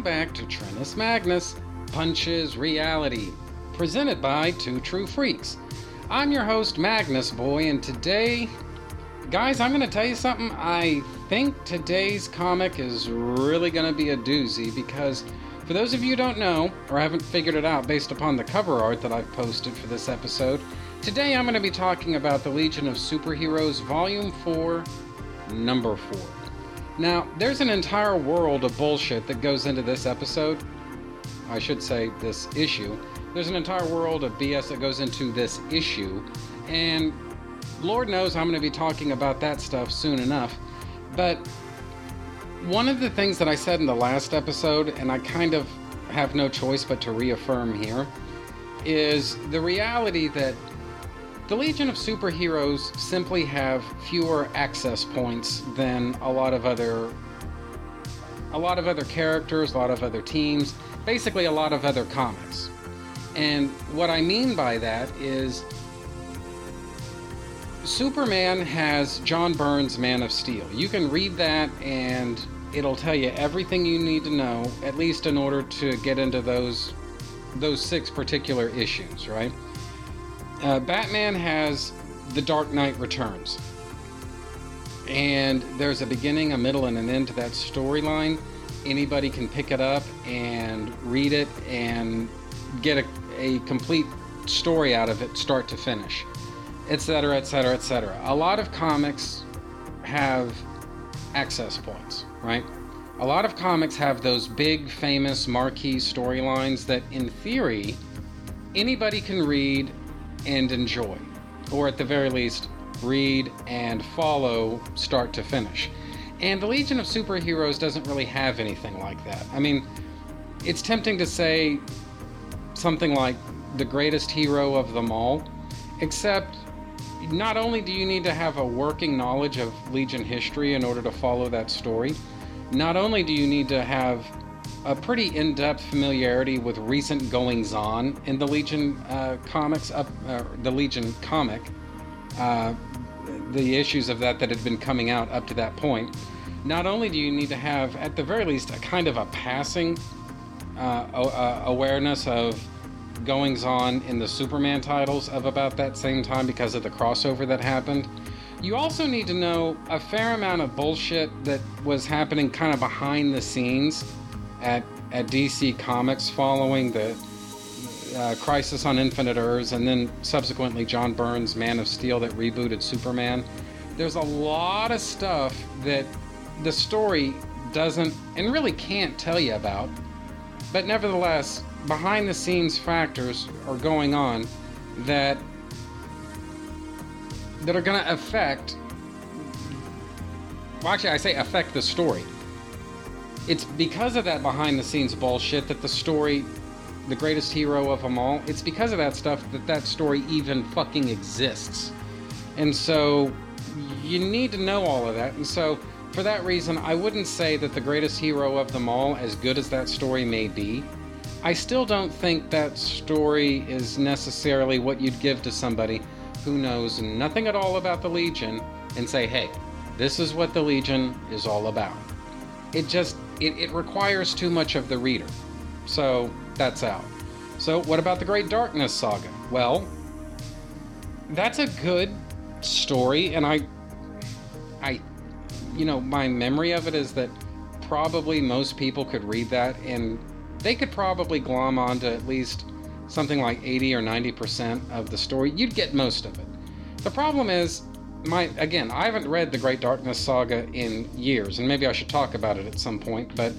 welcome back to Trentus Magnus Punches Reality, presented by Two True Freaks. I'm your host, Magnus Boy, and today, guys, I'm going to tell you something. I think today's comic is really going to be a doozy because, for those of you who don't know, or haven't figured it out based upon the cover art that I've posted for this episode, today I'm going to be talking about the Legion of Superheroes Volume 4, Number 4. Now, there's an entire world of bullshit that goes into this episode. I should say this issue. There's an entire world of BS that goes into this issue, and Lord knows I'm going to be talking about that stuff soon enough. But one of the things that I said in the last episode, and I kind of have no choice but to reaffirm here, is the reality that the Legion of Superheroes simply have fewer access points than a lot of other a lot of other characters, a lot of other teams, basically a lot of other comics. And what I mean by that is Superman has John Byrne's Man of Steel. You can read that and it'll tell you everything you need to know at least in order to get into those those six particular issues, right? Uh, Batman has The Dark Knight Returns. And there's a beginning, a middle, and an end to that storyline. Anybody can pick it up and read it and get a, a complete story out of it, start to finish, etc., etc., etc. A lot of comics have access points, right? A lot of comics have those big, famous, marquee storylines that, in theory, anybody can read and enjoy, or at the very least, read and follow start to finish. And the Legion of Superheroes doesn't really have anything like that. I mean, it's tempting to say something like the greatest hero of them all, except not only do you need to have a working knowledge of Legion history in order to follow that story, not only do you need to have a pretty in-depth familiarity with recent goings-on in the Legion uh, comics, up uh, the Legion comic, uh, the issues of that that had been coming out up to that point. Not only do you need to have, at the very least, a kind of a passing uh, awareness of goings-on in the Superman titles of about that same time because of the crossover that happened. You also need to know a fair amount of bullshit that was happening kind of behind the scenes at, at DC Comics following the uh, Crisis on Infinite Earths and then subsequently John Byrne's Man of Steel that rebooted Superman. There's a lot of stuff that the story doesn't and really can't tell you about, but nevertheless, behind the scenes factors are going on that that are going to affect well actually I say affect the story it's because of that behind the scenes bullshit that the story the greatest hero of them all it's because of that stuff that that story even fucking exists. And so you need to know all of that. And so for that reason i wouldn't say that the greatest hero of them all as good as that story may be. I still don't think that story is necessarily what you'd give to somebody who knows nothing at all about the legion and say hey this is what the legion is all about. It just it, it requires too much of the reader. So that's out. So what about the Great Darkness saga? Well, that's a good story, and I, I, you know, my memory of it is that probably most people could read that and they could probably glom onto at least something like 80 or 90% of the story. You'd get most of it. The problem is my again, I haven't read the Great Darkness saga in years, and maybe I should talk about it at some point, but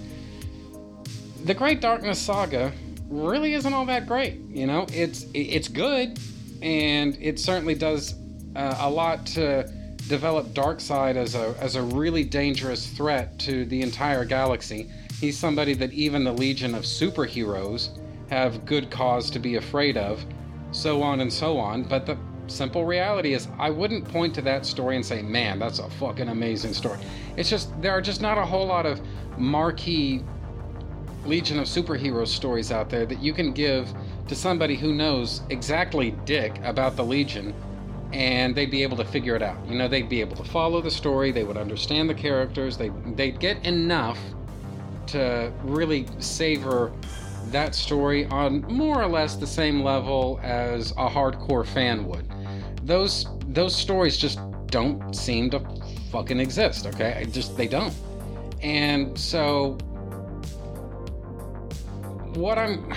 the Great Darkness saga really isn't all that great. You know, it's it's good, and it certainly does uh, a lot to develop Darkseid as a as a really dangerous threat to the entire galaxy. He's somebody that even the Legion of Superheroes have good cause to be afraid of, so on and so on. But the simple reality is I wouldn't point to that story and say, man, that's a fucking amazing story. It's just, there are just not a whole lot of marquee Legion of Superheroes stories out there that you can give to somebody who knows exactly dick about the Legion and they'd be able to figure it out. You know, they'd be able to follow the story, they would understand the characters, they, they'd get enough to really savor that story on more or less the same level as a hardcore fan would. Those those stories just don't seem to fucking exist, okay? I just they don't. And so what I'm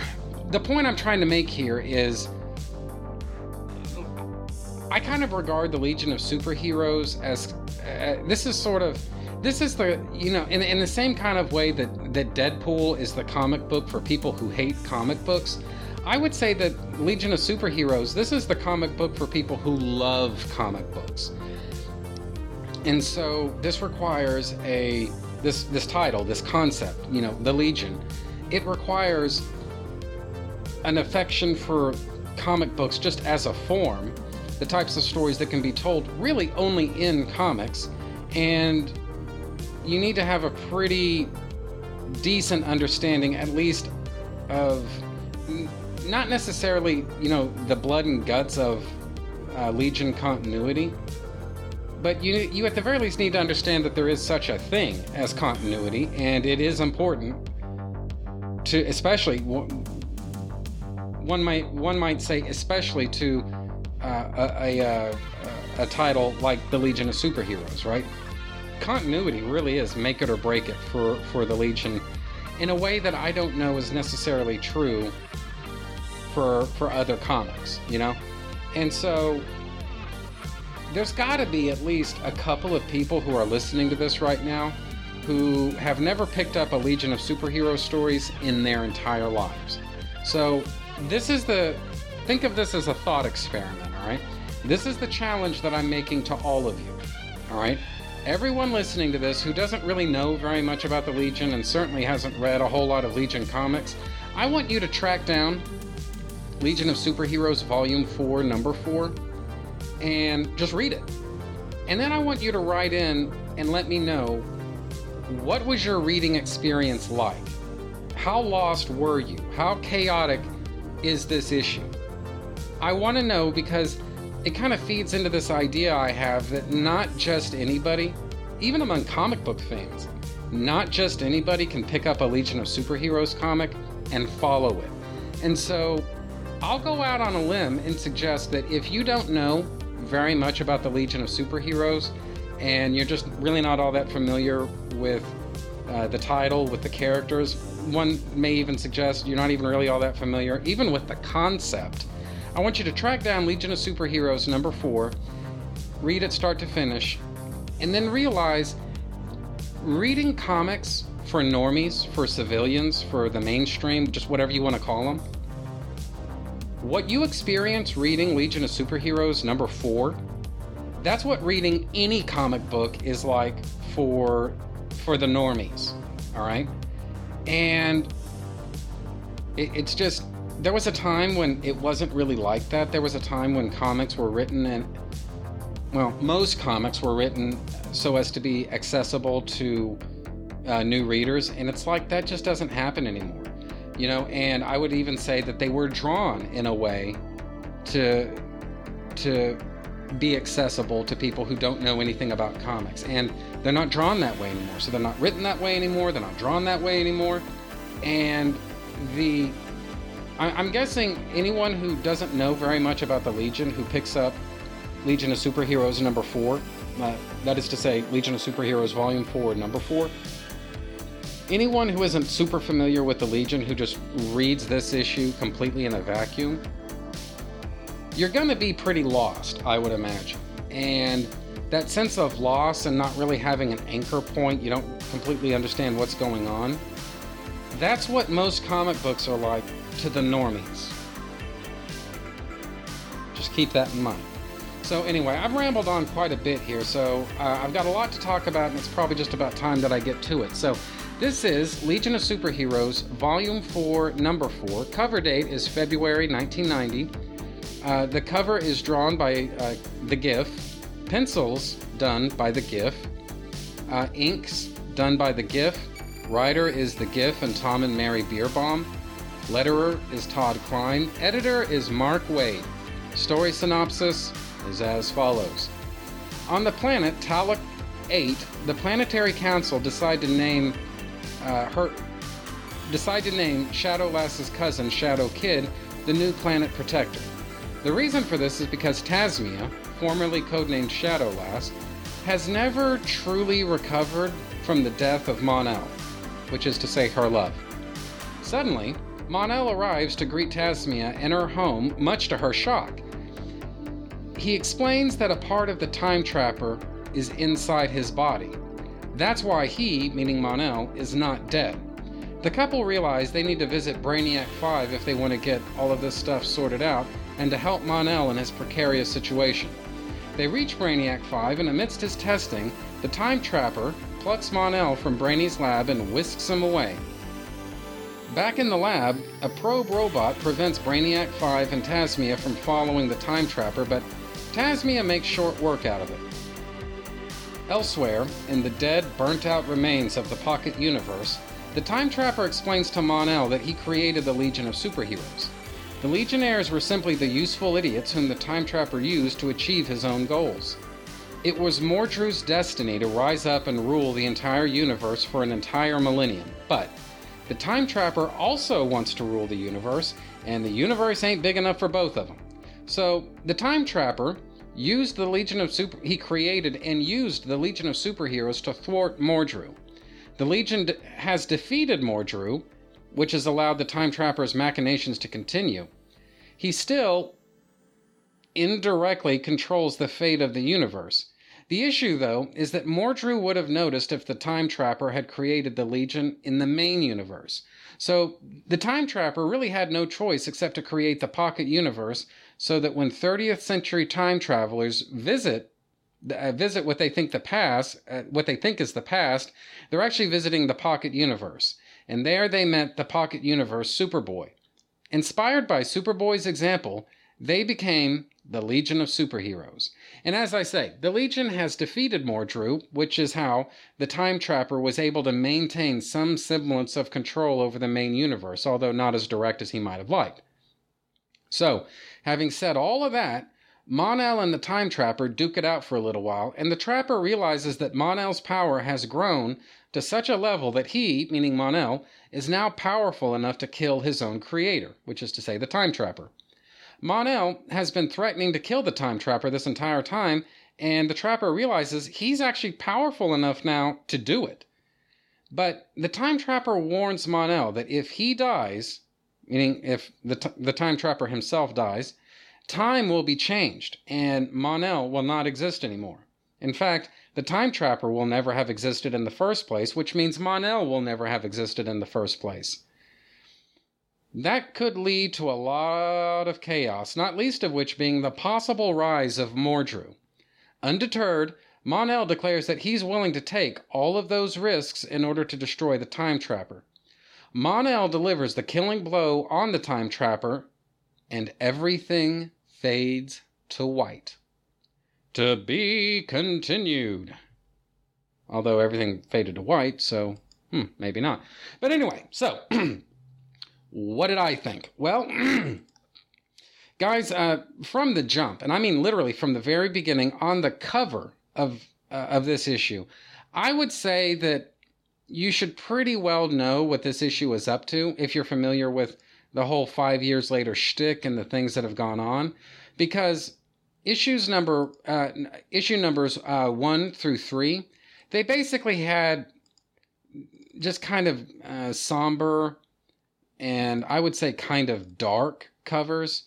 the point I'm trying to make here is I kind of regard the Legion of Superheroes as uh, this is sort of this is the you know in, in the same kind of way that that Deadpool is the comic book for people who hate comic books. I would say that Legion of Superheroes this is the comic book for people who love comic books. And so this requires a this this title, this concept, you know, the Legion. It requires an affection for comic books just as a form the types of stories that can be told really only in comics, and you need to have a pretty decent understanding, at least, of not necessarily, you know, the blood and guts of uh, Legion continuity, but you you at the very least need to understand that there is such a thing as continuity, and it is important to, especially one might one might say, especially to uh, a, a, uh, a title like the Legion of Superheroes, right? Continuity really is make it or break it for, for the Legion in a way that I don't know is necessarily true for for other comics, you know? And so there's got to be at least a couple of people who are listening to this right now who have never picked up a Legion of Superhero stories in their entire lives. So this is the think of this as a thought experiment all right? This is the challenge that I'm making to all of you, all right? Everyone listening to this who doesn't really know very much about the Legion and certainly hasn't read a whole lot of Legion comics, I want you to track down Legion of Superheroes Volume 4, Number 4, and just read it. And then I want you to write in and let me know what was your reading experience like? How lost were you? How chaotic is this issue? I want to know because it kind of feeds into this idea I have that not just anybody, even among comic book fans, not just anybody can pick up a Legion of Superheroes comic and follow it. And so I'll go out on a limb and suggest that if you don't know very much about the Legion of Superheroes and you're just really not all that familiar with uh, the title, with the characters, one may even suggest you're not even really all that familiar, even with the concept. I want you to track down Legion of Superheroes number four, read it start to finish, and then realize reading comics for normies, for civilians, for the mainstream, just whatever you want to call them, what you experience reading Legion of Superheroes number four, that's what reading any comic book is like for for the normies. All right, and it, it's just there was a time when it wasn't really like that. There was a time when comics were written and well, most comics were written so as to be accessible to uh, new readers, and it's like that just doesn't happen anymore. You know, and I would even say that they were drawn in a way to to be accessible to people who don't know anything about comics, and they're not drawn that way anymore. So they're not written that way anymore. They're not drawn that way anymore, and the I'm guessing anyone who doesn't know very much about the Legion who picks up Legion of Superheroes number four, uh, that is to say, Legion of Superheroes volume four, number four. Anyone who isn't super familiar with the Legion who just reads this issue completely in a vacuum, you're going to be pretty lost, I would imagine. And that sense of loss and not really having an anchor point, you don't completely understand what's going on. That's what most comic books are like to the normies. Just keep that in mind. So, anyway, I've rambled on quite a bit here, so uh, I've got a lot to talk about, and it's probably just about time that I get to it. So, this is Legion of Superheroes, Volume 4, Number 4. Cover date is February 1990. Uh, the cover is drawn by uh, The Giff, pencils done by The Giff, uh, inks done by The Giff, writer is The Giff and Tom and Mary Bierbaum, Letterer is Todd Klein. Editor is Mark Waid. Story synopsis is as follows On the planet Talok 8, the Planetary Council decide to name uh, her decide to name Shadow Lass's cousin, Shadow Kid, the new planet protector. The reason for this is because Tasmia, formerly codenamed Shadow Lass, has never truly recovered from the death of Mon-El, which is to say her love. Suddenly, Mon-El arrives to greet Tasmia in her home, much to her shock. He explains that a part of the time trapper is inside his body. That's why he, meaning Mon-El, is not dead. The couple realize they need to visit Brainiac 5 if they want to get all of this stuff sorted out and to help Mon-El in his precarious situation. They reach Brainiac 5, and amidst his testing, the Time Trapper plucks Mon-El from Brainy's lab and whisks him away. Back in the lab, a probe robot prevents Brainiac 5 and Tasmia from following the Time Trapper, but Tasmia makes short work out of it. Elsewhere, in the dead, burnt out remains of the Pocket Universe, the Time Trapper explains to Mon-El that he created the Legion of Superheroes. The Legionnaires were simply the useful idiots whom the Time Trapper used to achieve his own goals. It was Mordru's destiny to rise up and rule the entire universe for an entire millennium, but the Time Trapper also wants to rule the universe, and the universe ain't big enough for both of them. So, the Time Trapper used the Legion of Super he created and used the Legion of Superheroes to thwart Mordru. The Legion has defeated Mordru, which has allowed the Time Trapper's machinations to continue. He still indirectly controls the fate of the universe. The issue, though, is that Mordru would have noticed if the Time Trapper had created the Legion in the main universe. So the Time Trapper really had no choice except to create the Pocket Universe so that when 30th century time travelers visit uh, visit what they think the past, uh, what they think is the past, they're actually visiting the Pocket Universe. And there they met the Pocket Universe Superboy. Inspired by Superboy's example, they became the Legion of Superheroes. And as I say, the Legion has defeated Mordru, which is how the Time Trapper was able to maintain some semblance of control over the main universe, although not as direct as he might have liked. So, having said all of that, Mon-El and the Time Trapper duke it out for a little while, and the Trapper realizes that Mon-El's power has grown to such a level that he, meaning Mon-El, is now powerful enough to kill his own creator, which is to say the Time Trapper. Mon-El has been threatening to kill the Time Trapper this entire time, and the Trapper realizes he's actually powerful enough now to do it. But the Time Trapper warns Mon-El that if he dies, meaning if the, t- the Time Trapper himself dies, time will be changed and Mon-El will not exist anymore. In fact, the Time Trapper will never have existed in the first place, which means Mon-El will never have existed in the first place. That could lead to a lot of chaos, not least of which being the possible rise of Mordru. Undeterred, Mon-El declares that he's willing to take all of those risks in order to destroy the Time Trapper. Mon-El delivers the killing blow on the Time Trapper, and everything fades to white. To be continued. Although everything faded to white, so hmm, maybe not. But anyway, so what did I think? Well, guys, uh, from the jump, and I mean literally from the very beginning, on the cover of uh, of this issue, I would say that you should pretty well know what this issue is up to if you're familiar with the whole five years later shtick and the things that have gone on, because issues number uh, issue numbers uh, one through three, they basically had just kind of uh, somber and I would say kind of dark covers.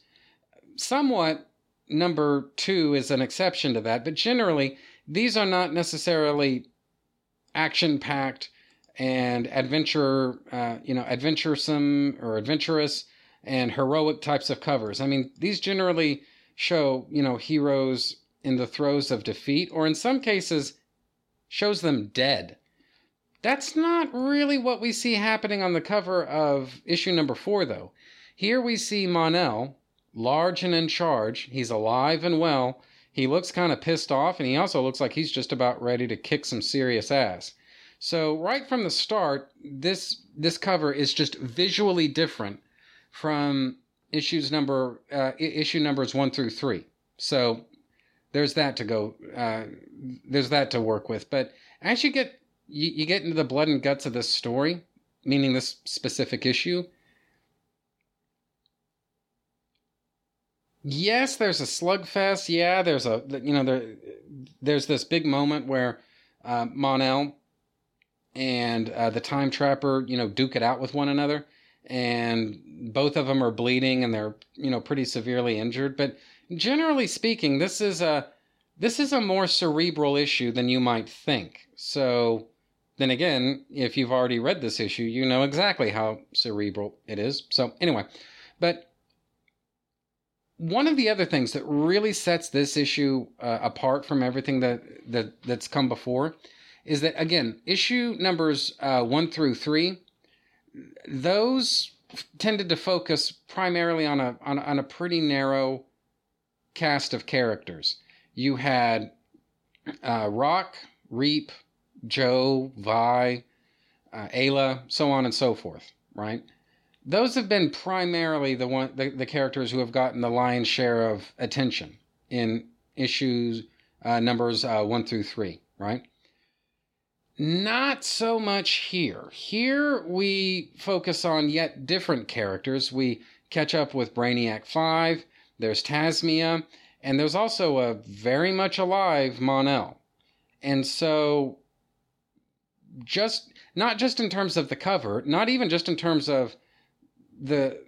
Somewhat number two is an exception to that, but generally these are not necessarily action packed and adventure, uh, you know, adventuresome or adventurous and heroic types of covers. I mean, these generally show, you know, heroes in the throes of defeat, or in some cases, shows them dead. That's not really what we see happening on the cover of issue number four, though. Here we see Mon-El, large and in charge. He's alive and well. He looks kind of pissed off, and he also looks like he's just about ready to kick some serious ass. So right from the start, this this cover is just visually different from issues number uh, issue numbers one through three. So there's that to go. Uh, there's that to work with. But as you get you, you get into the blood and guts of this story, meaning this specific issue. Yes, there's a slugfest. Yeah, there's a you know there there's this big moment where uh, Mon-El and uh, the Time Trapper you know duke it out with one another, and both of them are bleeding and they're you know pretty severely injured. But generally speaking, this is a this is a more cerebral issue than you might think. So then again, if you've already read this issue, you know exactly how cerebral it is. So anyway, but one of the other things that really sets this issue uh, apart from everything that, that that's come before is that again, issue numbers uh, one through three, those tended to focus primarily on a on, on a pretty narrow cast of characters. You had uh, Rock, Reap, Joe, Vi, uh, Ayla, so on and so forth, right? Those have been primarily the one the, the characters who have gotten the lion's share of attention in issues uh, numbers uh, one through three, right? Not so much here. Here we focus on yet different characters. We catch up with Brainiac 5, there's Tasmia, and there's also a very much alive Mon-El. And so just not just in terms of the cover, not even just in terms of the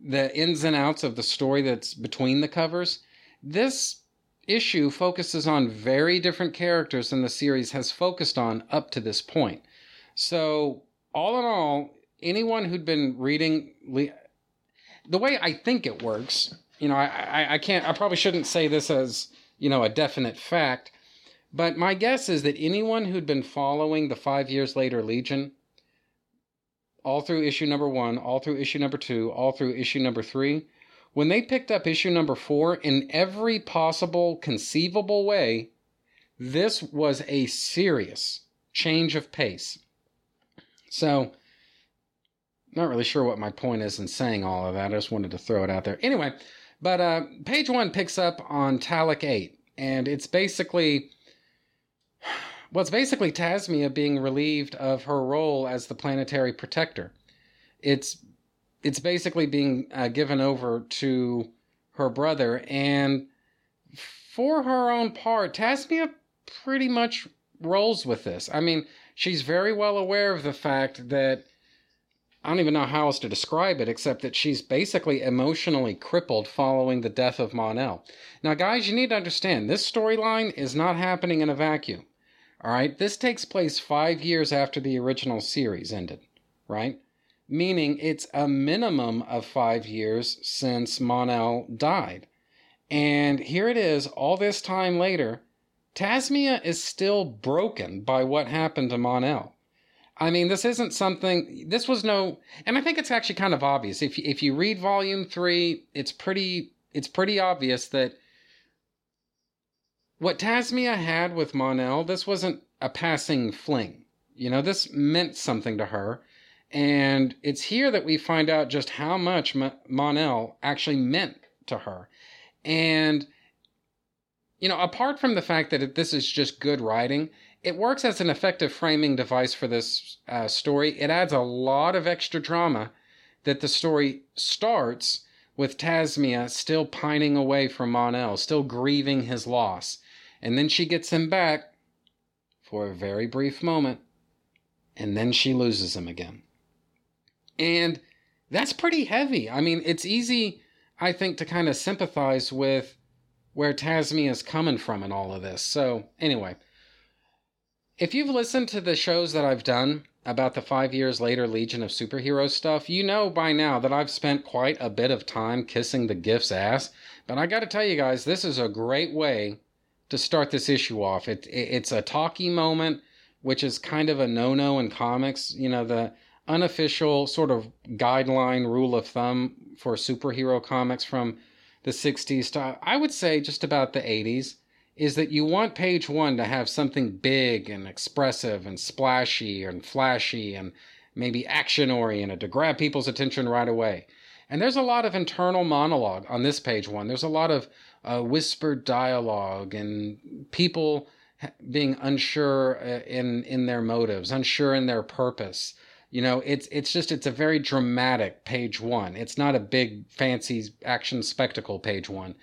the ins and outs of the story that's between the covers. This issue focuses on very different characters than the series has focused on up to this point. So, all in all, anyone who'd been reading the way I think it works, you know, I, I, I can't, I probably shouldn't say this as, you know, a definite fact, but my guess is that anyone who'd been following the five years later Legion, all through issue number one, all through issue number two, all through issue number three, when they picked up issue number four in every possible conceivable way, this was a serious change of pace. So, not really sure what my point is in saying all of that. I just wanted to throw it out there. Anyway, but uh, page one picks up on Talok 8, and it's basically well, it's basically Tasmia being relieved of her role as the planetary protector. It's it's basically being uh, given over to her brother, and for her own part, Tasmia pretty much rolls with this. I mean, she's very well aware of the fact that I don't even know how else to describe it except that she's basically emotionally crippled following the death of Mon-El. Now, guys, you need to understand this storyline is not happening in a vacuum. All right, this takes place five years after the original series ended, right? Meaning it's a minimum of five years since Mon-El died. And here it is, all this time later, Tasmia is still broken by what happened to Mon-El. I mean, this isn't something. This was no, and I think it's actually kind of obvious. If if you read Volume Three, it's pretty it's pretty obvious that what Tasmia had with Mon-El, this wasn't a passing fling. You know, this meant something to her. And it's here that we find out just how much Mon-El actually meant to her. And, you know, apart from the fact that this is just good writing, it works as an effective framing device for this uh, story. It adds a lot of extra drama that the story starts with Tasmia still pining away from Mon-El, still grieving his loss. And then she gets him back for a very brief moment, and then she loses him again. And that's pretty heavy. I mean, it's easy, I think, to kind of sympathize with where Tasmia is coming from in all of this. So, anyway, if you've listened to the shows that I've done about the five years later Legion of Superheroes stuff, you know by now that I've spent quite a bit of time kissing the Giff's ass. But I got to tell you guys, this is a great way to start this issue off. It, it, it's a talky moment, which is kind of a no-no in comics. You know, the unofficial sort of guideline rule of thumb for superhero comics from the 60s to I would say just about the 80s is that you want page 1 to have something big and expressive and splashy and flashy and maybe action oriented to grab people's attention right away. And there's a lot of internal monologue on this page 1. There's a lot of uh, whispered dialogue and people being unsure uh, in in their motives, unsure in their purpose. You know, it's it's just it's a very dramatic page one. It's not a big fancy action spectacle page one,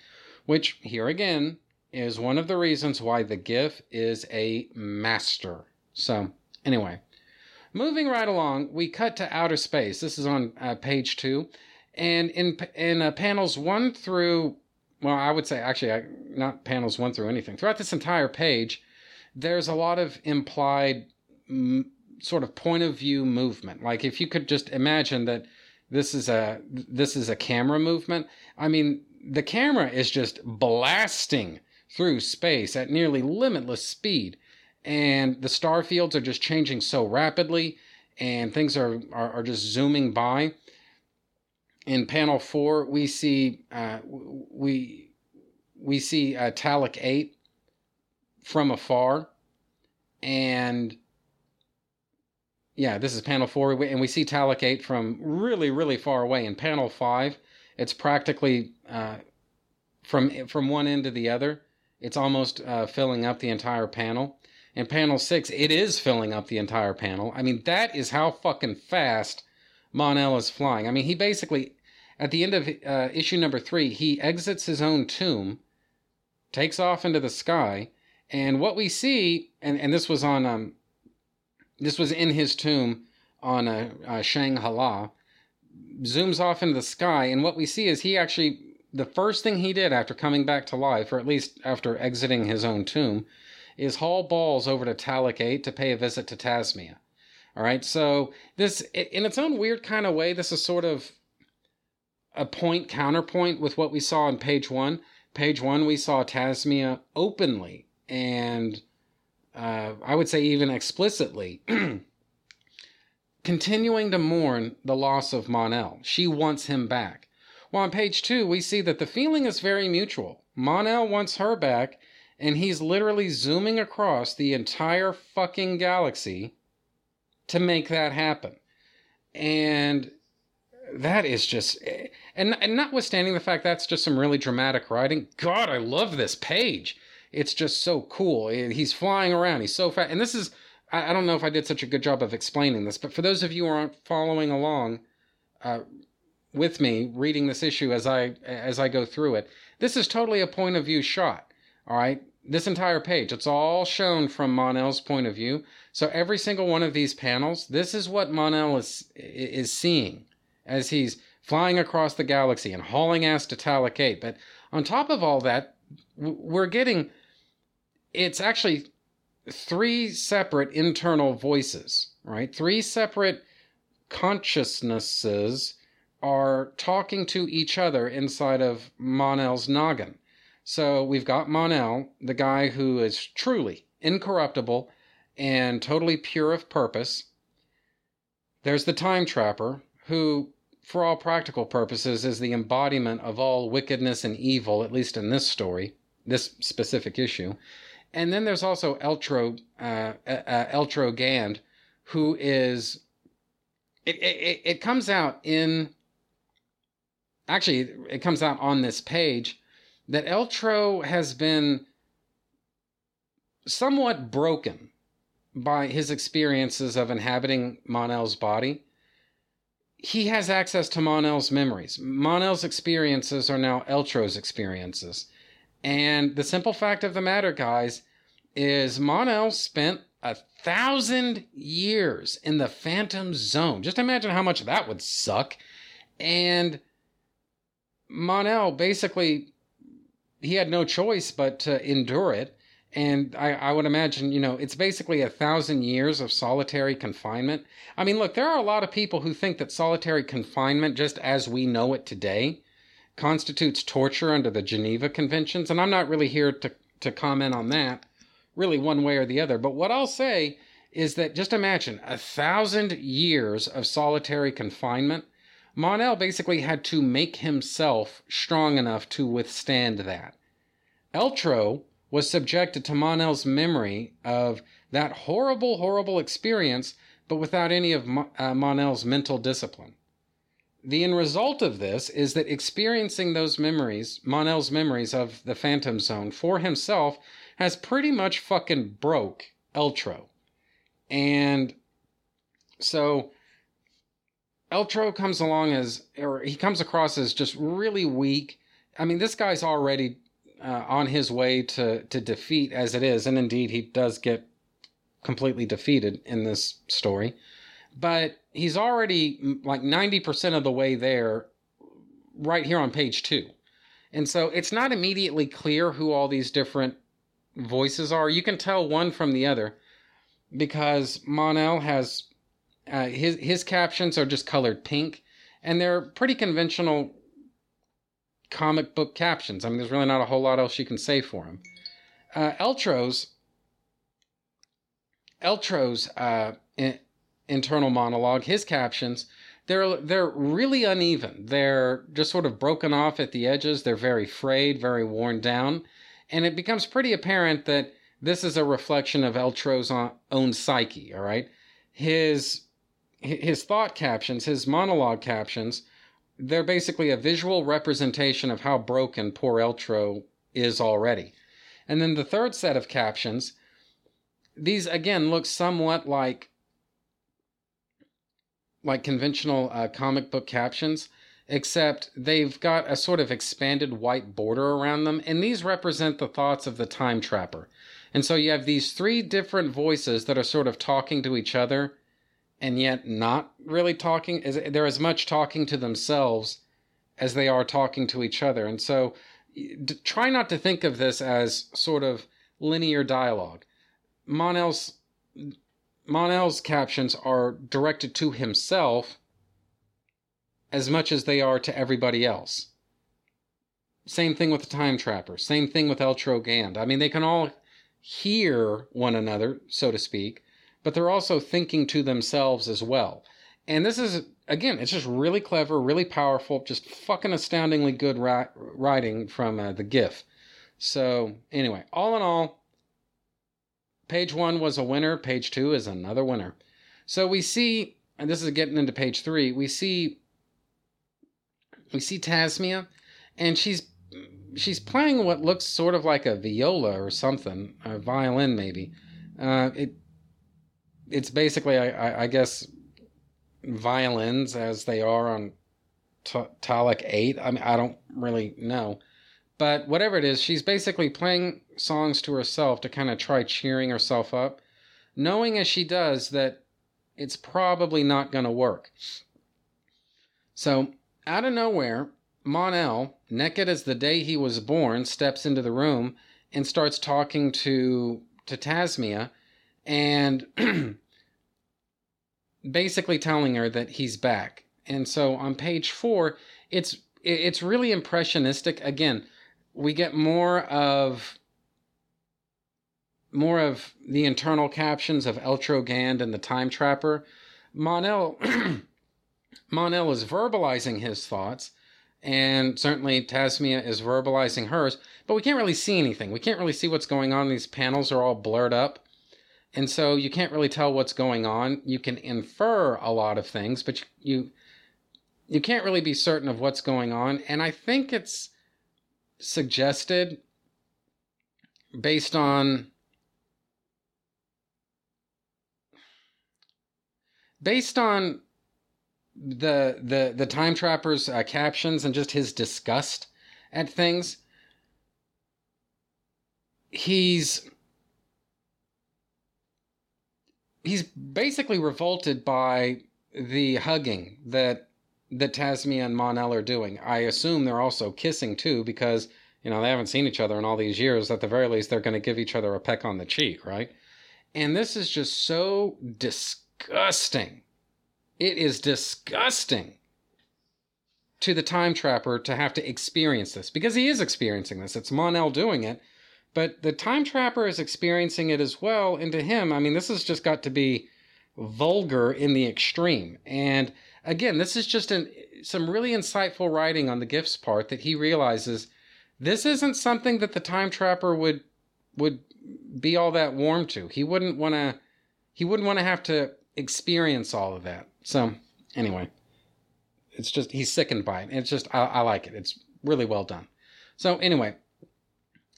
which here again is one of the reasons why the Giff is a master. So anyway, moving right along, we cut to outer space. This is on uh, page two, and in in uh, panels one through well, I would say actually I, not panels one through anything. Throughout this entire page, there's a lot of implied sort of point of view movement. Like if you could just imagine that this is a this is a camera movement. I mean, the camera is just blasting through space at nearly limitless speed, and the star fields are just changing so rapidly, and things are are, are just zooming by. In panel four, we see uh, we we see uh, Talok Eight from afar, and yeah, this is panel four, and we see Talok 8 from really, really far away. In panel five, it's practically uh, from from one end to the other. It's almost uh, filling up the entire panel. In panel six, it is filling up the entire panel. I mean, that is how fucking fast Mon-El is flying. I mean, he basically, at the end of uh, issue number three, he exits his own tomb, takes off into the sky, and what we see, and, and this was on um, this was in his tomb on a, a Shangri-La. Zooms off into the sky, and what we see is he actually the first thing he did after coming back to life, or at least after exiting his own tomb, is haul balls over to Talok 8 to pay a visit to Tasmia. All right, so this, in its own weird kind of way, this is sort of a point counterpoint with what we saw on page one. Page one, we saw Tasmia openly and uh, I would say even explicitly, continuing to mourn the loss of Mon-El. She wants him back. Well, on page two, we see that the feeling is very mutual. Mon-El wants her back, and he's literally zooming across the entire fucking galaxy to make that happen. And that is just and, and notwithstanding the fact that's just some really dramatic writing god i love this page it's just so cool. He's flying around. He's so fast. And this is, I, don't know if I did such a good job of explaining this, but for those of you who aren't following along uh, with me reading this issue as I as I go through it, this is totally a point of view shot. All right, this entire page, it's all shown from Mon-El's point of view. So every single one of these panels, this is what Mon-El is is seeing as he's flying across the galaxy and hauling ass to Talok 8. But on top of all that, we're getting it's actually three separate internal voices, right? Three separate consciousnesses are talking to each other inside of Mon-El's noggin. So we've got Mon-El, the guy who is truly incorruptible and totally pure of purpose. There's the time trapper, who, for all practical purposes, is the embodiment of all wickedness and evil, at least in this story, this specific issue. And then there's also Eltro, uh, uh, Eltro Gand, who is, it, it, it comes out in, actually, it comes out on this page that Eltro has been somewhat broken by his experiences of inhabiting Mon-El's body. He has access to Mon-El's memories. Mon-El's experiences are now Eltro's experiences. And the simple fact of the matter, guys, is Mon-El spent a thousand years in the Phantom Zone. Just imagine how much that would suck. And Mon-El basically, he had no choice but to endure it. And I, I, would imagine, you know, it's basically a thousand years of solitary confinement. I mean, look, there are a lot of people who think that solitary confinement, just as we know it today, constitutes torture under the Geneva Conventions. And I'm not really here to, to comment on that really one way or the other. But what I'll say is that just imagine a thousand years of solitary confinement. Mon-El basically had to make himself strong enough to withstand that. Eltro was subjected to Mon-El's memory of that horrible, horrible experience, but without any of uh, Mon-El's mental discipline. The end result of this is that experiencing those memories, Mon-El's memories of the Phantom Zone for himself, has pretty much fucking broke Eltro. And so Eltro comes along as, or he comes across as just really weak. I mean, this guy's already uh, on his way to, to defeat as it is, and indeed he does get completely defeated in this story. But he's already like 90% of the way there right here on page two. And so it's not immediately clear who all these different voices are. You can tell one from the other because Mon-El has uh, his his captions are just colored pink, and they're pretty conventional comic book captions. I mean, there's really not a whole lot else you can say for him. Uh, Eltro's Eltro's uh, in, internal monologue, his captions, they're they're really uneven. They're just sort of broken off at the edges. They're very frayed, very worn down, and it becomes pretty apparent that this is a reflection of Eltro's own psyche. All right, his his thought captions, his monologue captions, they're basically a visual representation of how broken poor Eltro is already. And then the third set of captions, these again look somewhat like like conventional uh, comic book captions, except they've got a sort of expanded white border around them, and these represent the thoughts of the time trapper. And so you have these three different voices that are sort of talking to each other and yet not really talking. They're as much talking to themselves as they are talking to each other. And so try not to think of this as sort of linear dialogue. Mon-El's Mon-El's captions are directed to himself as much as they are to everybody else. Same thing with the Time Trapper. Same thing with Eltro Gand. I mean, they can all hear one another, so to speak, but they're also thinking to themselves as well. And this is, again, it's just really clever, really powerful, just fucking astoundingly good ri- writing from uh, the Giff. So, anyway, all in all, page one was a winner, page two is another winner. So we see, and this is getting into page three, we see we see Tasmia, and she's she's playing what looks sort of like a viola or something, a violin maybe. Uh, it it's basically, I, I, guess, violins as they are on T- Talok 8. I mean, I don't really know. But whatever it is, she's basically playing songs to herself to kind of try cheering herself up, knowing as she does that it's probably not going to work. So, out of nowhere, Mon-El, naked as the day he was born, steps into the room and starts talking to to Tasmia and basically telling her that he's back. And so on page four, it's it's really impressionistic. Again, we get more of more of the internal captions of Eltro Gand and the Time Trapper. Mon-El Mon-El is verbalizing his thoughts, and certainly Tasmia is verbalizing hers, but we can't really see anything. We can't really see what's going on. These panels are all blurred up. And so you can't really tell what's going on. You can infer a lot of things, but you you can't really be certain of what's going on. And I think it's suggested based on based on the the the time trapper's uh, captions and just his disgust at things he's he's basically revolted by the hugging that that Tasmia and Mon-El are doing. I assume they're also kissing too, because you know they haven't seen each other in all these years. At the very least, they're going to give each other a peck on the cheek, right? And this is just so disgusting. It is disgusting to the time trapper to have to experience this because he is experiencing this. It's Mon-El doing it, but the time trapper is experiencing it as well. And to him, I mean, this has just got to be vulgar in the extreme. And again, this is just an, some really insightful writing on the Giff's part that he realizes this isn't something that the time trapper would would be all that warm to. He wouldn't want to he wouldn't want to have to experience all of that. So anyway, it's just he's sickened by it. It's just I, I like it. It's really well done. So anyway,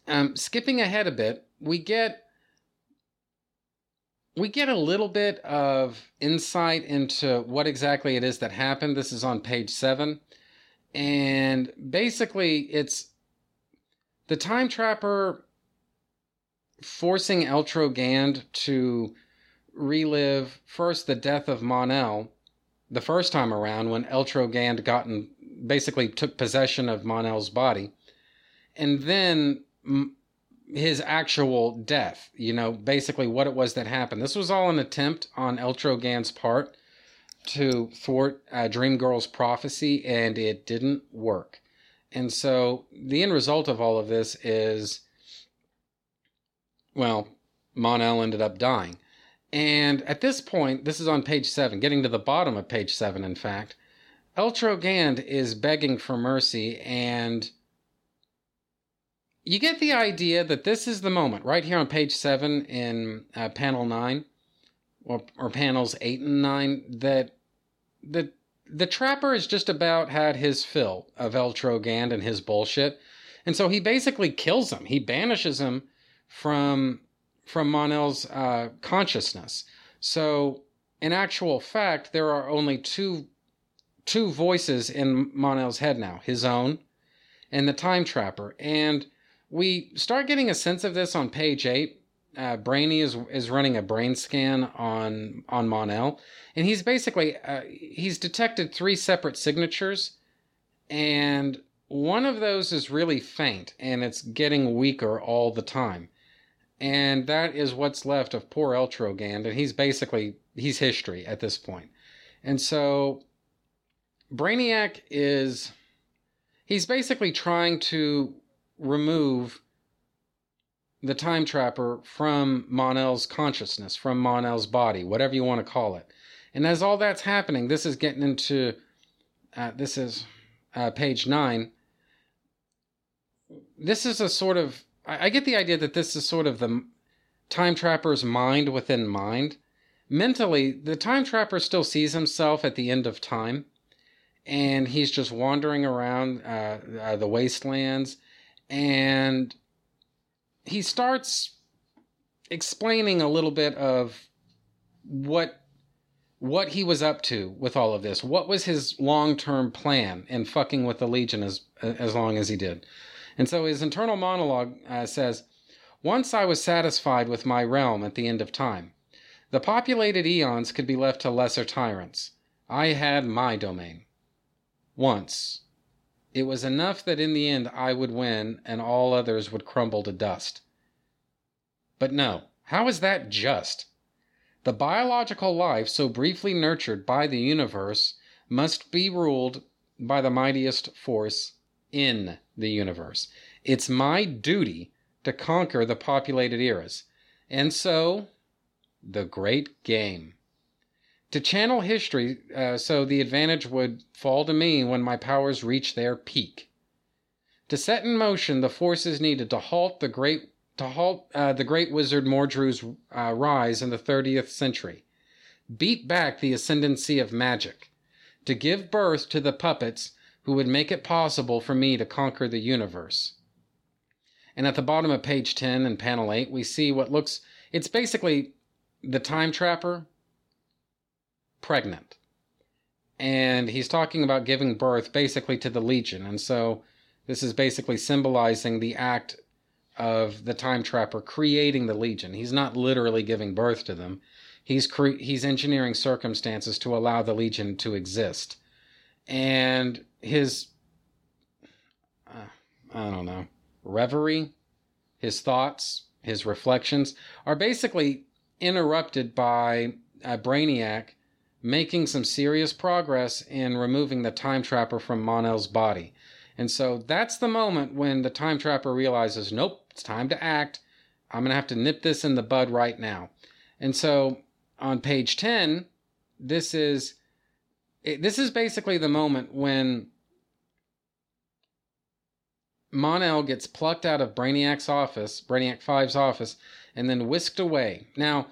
um, skipping ahead a bit, we get we get a little bit of insight into what exactly it is that happened. This is on page seven. And basically, it's the time trapper forcing Eltro Gand to relive first the death of Mon-El the first time around when Eltrogand gotten basically took possession of Mon-El's body, and then his actual death. You know, basically what it was that happened. This was all an attempt on Eltrogand's part to thwart uh, Dream Girl's prophecy, and it didn't work. And so the end result of all of this is, well, Mon-El ended up dying. And at this point, this is on page seven, getting to the bottom of page seven, in fact, Eltro Gand is begging for mercy, and you get the idea that this is the moment right here on page seven in uh, panel nine, or, or panels eight and nine, that the the trapper has just about had his fill of Eltro Gand and his bullshit, and so he basically kills him. He banishes him from from Mon-El's uh, consciousness. So, in actual fact, there are only two two voices in Mon-El's head now: his own and the Time Trapper. And we start getting a sense of this on page eight. Uh, Brainy is is running a brain scan on on Mon-El, and he's basically uh, he's detected three separate signatures, and one of those is really faint and it's getting weaker all the time and that is what's left of poor Eltrogand, and he's basically he's history at this point. And so Brainiac is he's basically trying to remove the time trapper from Mon-El's consciousness, from Mon-El's body, whatever you want to call it. And as all that's happening, this is getting into uh, this is uh, page nine. This is a sort of I, I get the idea that this is sort of the time trapper's mind within mind. Mentally, the time trapper still sees himself at the end of time, and he's just wandering around uh, uh, the wastelands, and he starts explaining a little bit of what what he was up to with all of this. What was his long-term plan in fucking with the Legion as as long as he did? And so his internal monologue uh, says, Once I was satisfied with my realm at the end of time. The populated eons could be left to lesser tyrants. I had my domain. Once. It was enough that in the end I would win and all others would crumble to dust. But no, how is that just? The biological life so briefly nurtured by the universe must be ruled by the mightiest force in the universe. It's my duty to conquer the populated eras. And so, the great game. To channel history uh, so the advantage would fall to me when my powers reach their peak. To set in motion the forces needed to halt the great to halt uh, the great wizard Mordru's uh, rise in the 30th century, beat back the ascendancy of magic, to give birth to the puppets who would make it possible for me to conquer the universe. And at the bottom of page 10 and panel 8, we see what looks it's basically the time trapper pregnant. And he's talking about giving birth basically to the Legion. And so this is basically symbolizing the act of the time trapper creating the Legion. He's not literally giving birth to them. He's cre- he's engineering circumstances to allow the Legion to exist. And his uh, I don't know reverie, his thoughts, his reflections are basically interrupted by a Brainiac making some serious progress in removing the time trapper from Mon-El's body. And so that's the moment when the time trapper realizes, nope, it's time to act. I'm going to have to nip this in the bud right now. And so on page 10, this is it, this is basically the moment when Mon-El gets plucked out of Brainiac's office, Brainiac 5's office, and then whisked away. Now,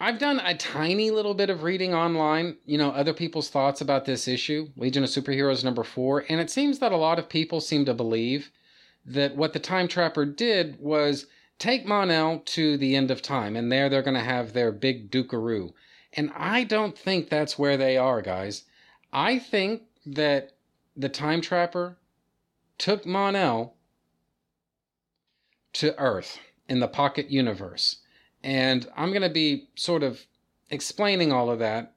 I've done a tiny little bit of reading online, you know, other people's thoughts about this issue, Legion of Superheroes number four, and it seems that a lot of people seem to believe that what the Time Trapper did was take Mon-El to the end of time, and there they're going to have their big dukaroo. And I don't think that's where they are, guys. I think that the time trapper took Mon-El to Earth in the Pocket Universe. And I'm going to be sort of explaining all of that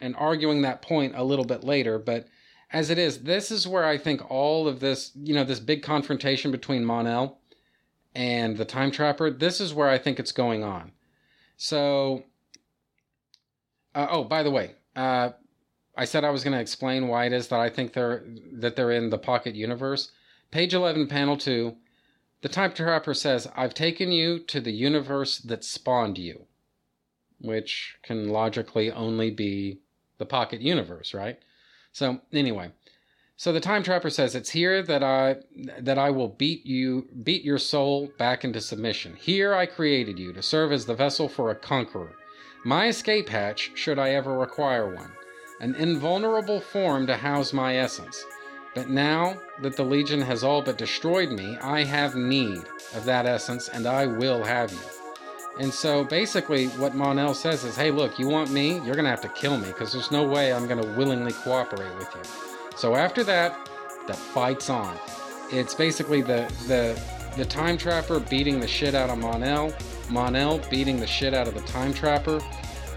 and arguing that point a little bit later. But as it is, this is where I think all of this, you know, this big confrontation between Mon-El and the Time Trapper, this is where I think it's going on. So, uh, oh, by the way, uh, I said I was going to explain why it is that I think they're that they're in the Pocket Universe. Page eleven, panel two. The Time Trapper says, "I've taken you to the universe that spawned you," which can logically only be the Pocket Universe, right? So anyway, so the Time Trapper says, "It's here that I that I will beat you, beat your soul back into submission. Here I created you to serve as the vessel for a conqueror, my escape hatch should I ever require one." an invulnerable form to house my essence. But now that the Legion has all but destroyed me, I have need of that essence and I will have you. And so basically, what Mon-El says is hey, look, you want me? You're going to have to kill me because there's no way I'm going to willingly cooperate with you. So after that, the fight's on. It's basically the, the, the Time Trapper beating the shit out of Mon-El, Mon-El beating the shit out of the Time Trapper.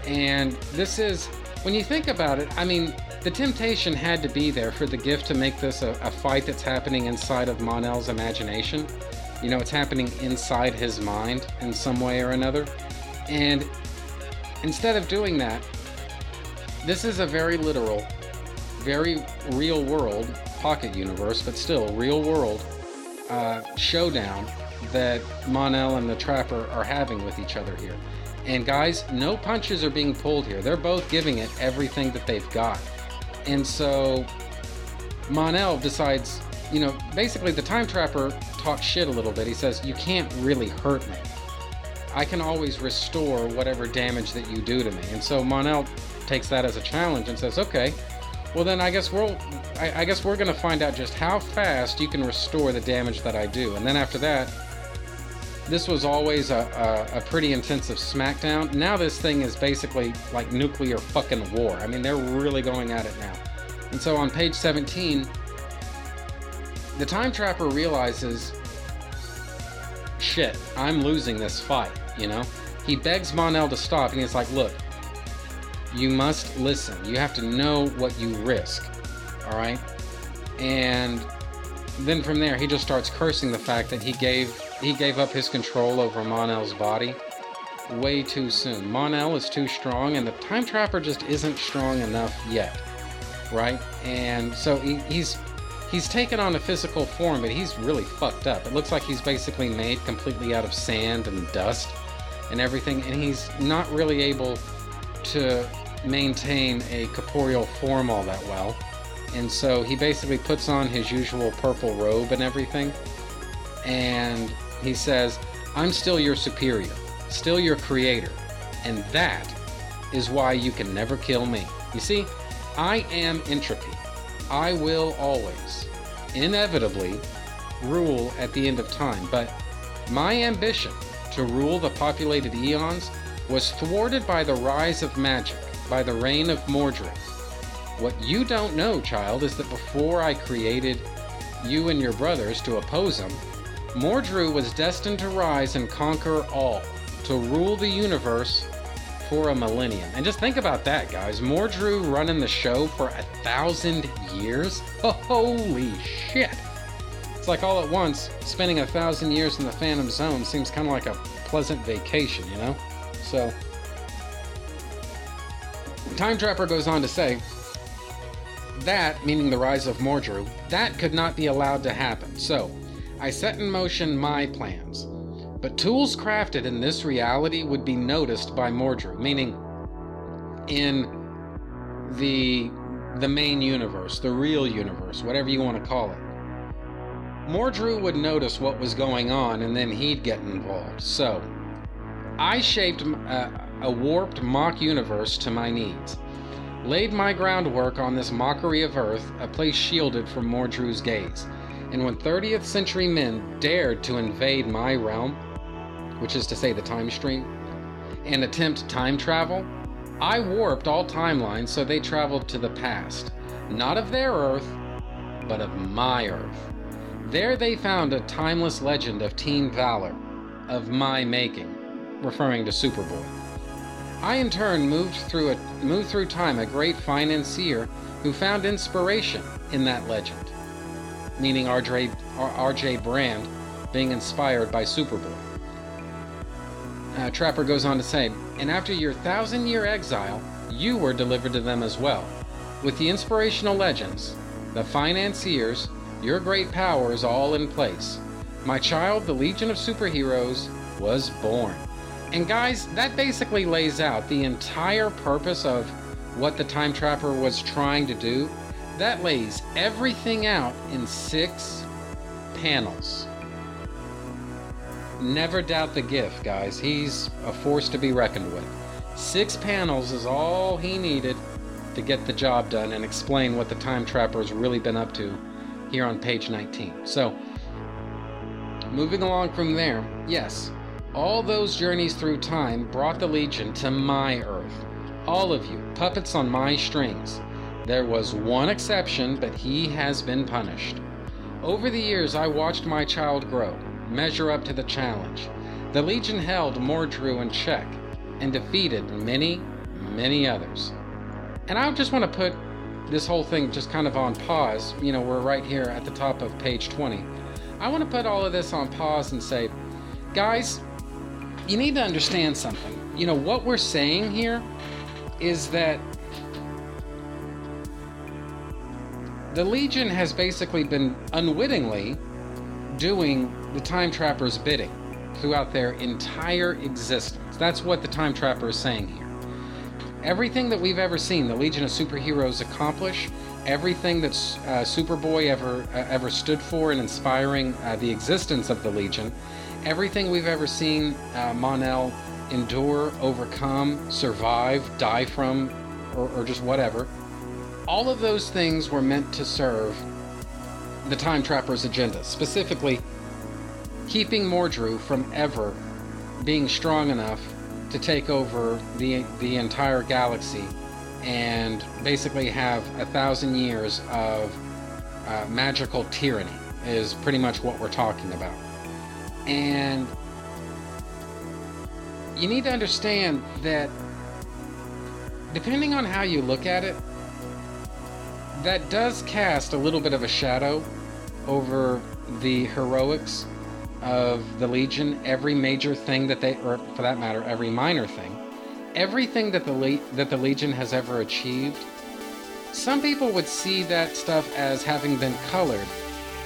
And this is when you think about it, I mean, the temptation had to be there for the Giff to make this a, a fight that's happening inside of Mon-El's imagination. You know, it's happening inside his mind in some way or another. And instead of doing that, this is a very literal, very real world pocket universe, but still real world uh, showdown that Mon-El and the Trapper are having with each other here. And guys, no punches are being pulled here. They're both giving it everything that they've got. And so Mon-El decides, you know, basically the time trapper talks shit a little bit. He says, You can't really hurt me. I can always restore whatever damage that you do to me. And so Mon-El takes that as a challenge and says, Okay, well then I guess we'll I, I guess we're gonna find out just how fast you can restore the damage that I do. And then after that, this was always a, a, a, pretty intensive smackdown. Now this thing is basically like nuclear fucking war. I mean, they're really going at it now. And so on page 17, the time trapper realizes, shit, I'm losing this fight, you know? He begs Mon-El to stop, and he's like, look, you must listen. You have to know what you risk, all right? And then from there, he just starts cursing the fact that he gave he gave up his control over Mon-El's body way too soon. Mon-El is too strong, and the Time Trapper just isn't strong enough yet, right? And so he, he's he's taken on a physical form, but he's really fucked up. It looks like he's basically made completely out of sand and dust and everything, and he's not really able to maintain a corporeal form all that well. And so he basically puts on his usual purple robe and everything. And he says, I'm still your superior, still your creator. And that is why you can never kill me. You see, I am entropy. I will always, inevitably, rule at the end of time. But my ambition to rule the populated eons was thwarted by the rise of magic, by the reign of Mordru. What you don't know, child, is that before I created you and your brothers to oppose him, Mordru was destined to rise and conquer all, to rule the universe for a millennium. And just think about that, guys. Mordru running the show for a thousand years? Holy shit! It's like all at once, spending a thousand years in the Phantom Zone seems kind of like a pleasant vacation, you know? So, Time Trapper goes on to say, that, meaning the rise of Mordru, that could not be allowed to happen. So, I set in motion my plans. But tools crafted in this reality would be noticed by Mordru, meaning in the the main universe, the real universe, whatever you want to call it. Mordru would notice what was going on and then he'd get involved. So, I shaped a, uh, a warped mock universe to my needs laid my groundwork on this mockery of Earth, a place shielded from Mordru's gaze. And when 30th century men dared to invade my realm, which is to say the time stream, and attempt time travel, I warped all timelines so they traveled to the past, not of their Earth, but of my Earth. There they found a timeless legend of teen valor, of my making, referring to Superboy. I in turn moved through a moved through time a great financier who found inspiration in that legend, meaning RJ, RJ Brande being inspired by Superboy. Uh, Trapper goes on to say, and after your thousand year exile, you were delivered to them as well. With the inspirational legends, the financiers, your great power is all in place. My child, the Legion of Superheroes, was born. And guys, that basically lays out the entire purpose of what the Time Trapper was trying to do. That lays everything out in six panels. Never doubt the Giff, guys. He's a force to be reckoned with. Six panels is all he needed to get the job done and explain what the Time Trapper has really been up to here on page 19. So, moving along from there, yes, all those journeys through time brought the Legion to my Earth. All of you, puppets on my strings. There was one exception, but he has been punished. Over the years, I watched my child grow measure up to the challenge. The Legion held Mordru in check and defeated many, many others. And I just want to put this whole thing just kind of on pause. You know, we're right here at the top of page 20. I want to put all of this on pause and say, guys, you need to understand something. You know, what we're saying here is that the Legion has basically been unwittingly doing the Time Trapper's bidding throughout their entire existence. That's what the Time Trapper is saying here. Everything that we've ever seen the Legion of Superheroes accomplish, everything that uh, Superboy ever uh, ever stood for in inspiring uh, the existence of the Legion, everything we've ever seen uh, Mon-El endure, overcome, survive, die from, or, or just whatever, all of those things were meant to serve the Time Trapper's agenda, specifically keeping Mordru from ever being strong enough to take over the the entire galaxy and basically have a thousand years of uh, magical tyranny is pretty much what we're talking about. And you need to understand that depending on how you look at it, that does cast a little bit of a shadow over the heroics of the Legion, every major thing that they, or for that matter, every minor thing, everything that the Le- that the Legion has ever achieved. Some people would see that stuff as having been colored,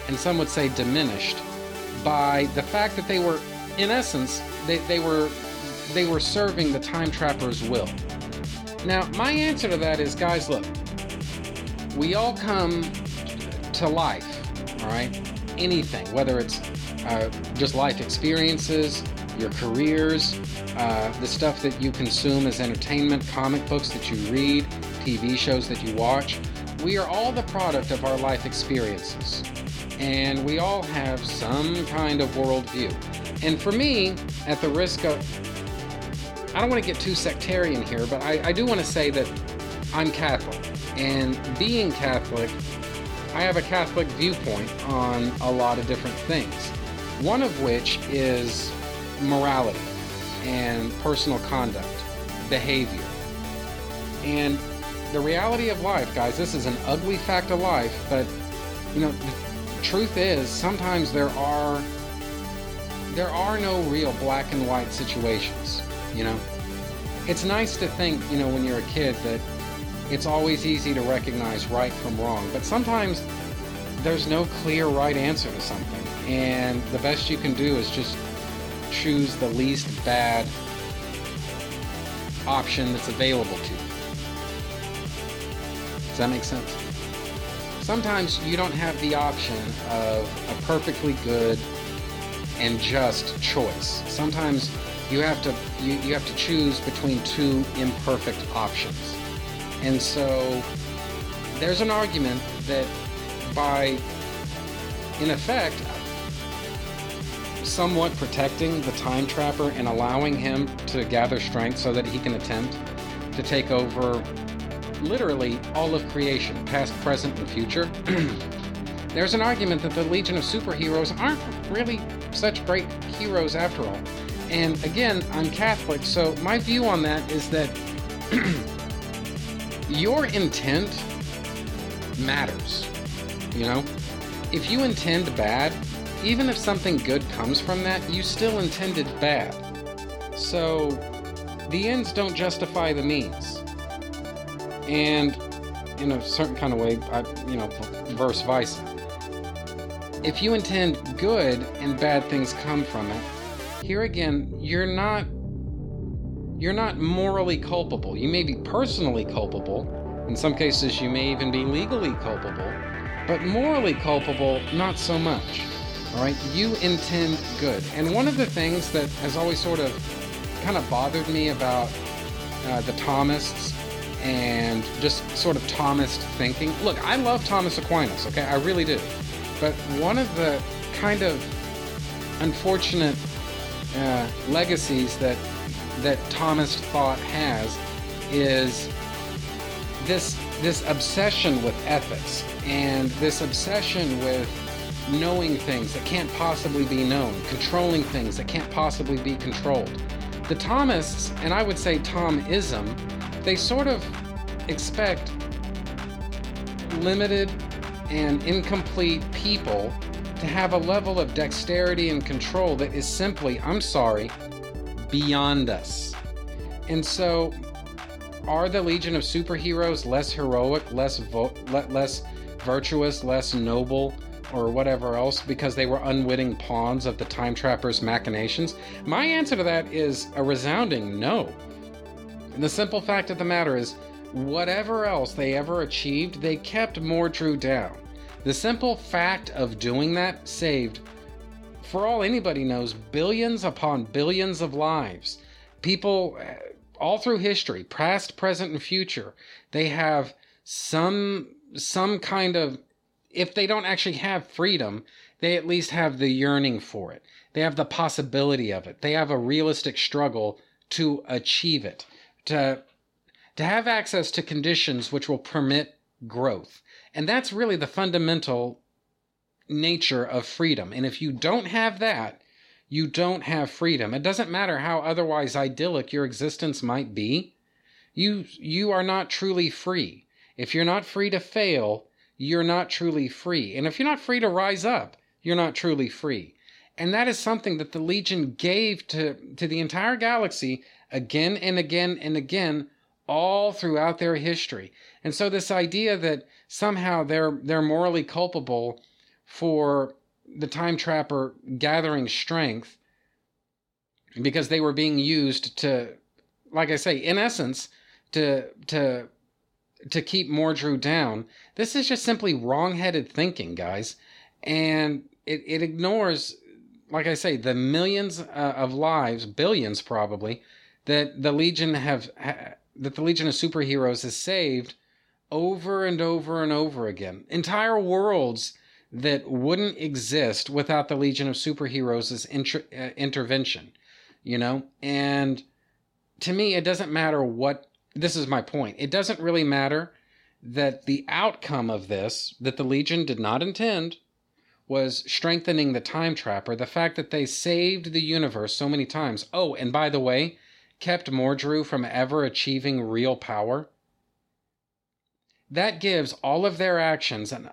and some would say diminished, by the fact that they were, in essence, they, they were they were serving the Time Trapper's will. Now, my answer to that is, guys, look, we all come to life all right? Anything, whether it's uh, just life experiences, your careers, uh, the stuff that you consume as entertainment, comic books that you read, TV shows that you watch. We are all the product of our life experiences. And we all have some kind of worldview. And for me, at the risk of, I don't want to get too sectarian here, but I, I do want to say that I'm Catholic. And being Catholic, I have a Catholic viewpoint on a lot of different things. One of which is morality and personal conduct, behavior. And the reality of life, guys, this is an ugly fact of life, but you know, the truth is sometimes there are there are no real black and white situations, you know. It's nice to think, you know, when you're a kid that it's always easy to recognize right from wrong, but sometimes there's no clear right answer to something, and the best you can do is just choose the least bad option that's available to you. Does that make sense? Sometimes you don't have the option of a perfectly good and just choice. Sometimes you have to you, you have to choose between two imperfect options. And so there's an argument that by, in effect, somewhat protecting the time trapper and allowing him to gather strength so that he can attempt to take over literally all of creation, past, present, and future. There's an argument that the Legion of Superheroes aren't really such great heroes after all. And again, I'm Catholic, so my view on that is that your intent matters. You know? If you intend bad, even if something good comes from that, you still intended bad. So, the ends don't justify the means. And in a certain kind of way, I, you know, verse vice. If you intend good and bad things come from it, here again, you're not you're not morally culpable. You may be personally culpable. In some cases, you may even be legally culpable. But morally culpable, not so much. All right? You intend good. And one of the things that has always sort of kind of bothered me about uh, the Thomists and just sort of Thomist thinking. Look, I love Thomas Aquinas, okay? I really do. But one of the kind of unfortunate uh, legacies that that Thomist thought has is this this obsession with ethics and this obsession with knowing things that can't possibly be known, controlling things that can't possibly be controlled. The Thomists, and I would say Thomism, they sort of expect limited and incomplete people to have a level of dexterity and control that is simply, I'm sorry, beyond us. And so, are the Legion of Superheroes less heroic, less vo- less virtuous, less noble, or whatever else because they were unwitting pawns of the Time Trapper's machinations? My answer to that is a resounding no. And the simple fact of the matter is, whatever else they ever achieved, they kept Mordru down. The simple fact of doing that saved, for all anybody knows, billions upon billions of lives. People uh, all through history, past, present, and future, they have some some kind of if they don't actually have freedom, they at least have the yearning for it. They have the possibility of it. They have a realistic struggle to achieve it. To to have access to conditions which will permit growth. And that's really the fundamental nature of freedom. And if you don't have that, you don't have freedom. It doesn't matter how otherwise idyllic your existence might be. You you are not truly free. If you're not free to fail, you're not truly free. And if you're not free to rise up, you're not truly free. And that is something that the Legion gave to, to the entire galaxy again and again and again all throughout their history. And so this idea that somehow they're they're morally culpable for the time trapper gathering strength because they were being used to like I say, in essence, to to to keep Mordru down. This is just simply wrong-headed thinking, guys. And it, it ignores, like I say, the millions uh, of lives, billions probably, that the Legion have ha, that the Legion of Superheroes has saved over and over and over again. Entire worlds that wouldn't exist without the Legion of Superheroes' inter- uh, intervention, you know? And to me, it doesn't matter what, this is my point. It doesn't really matter that the outcome of this, that the Legion did not intend, was strengthening the time trapper. The fact that they saved the universe so many times. Oh, and by the way, kept Mordru from ever achieving real power that gives all of their actions an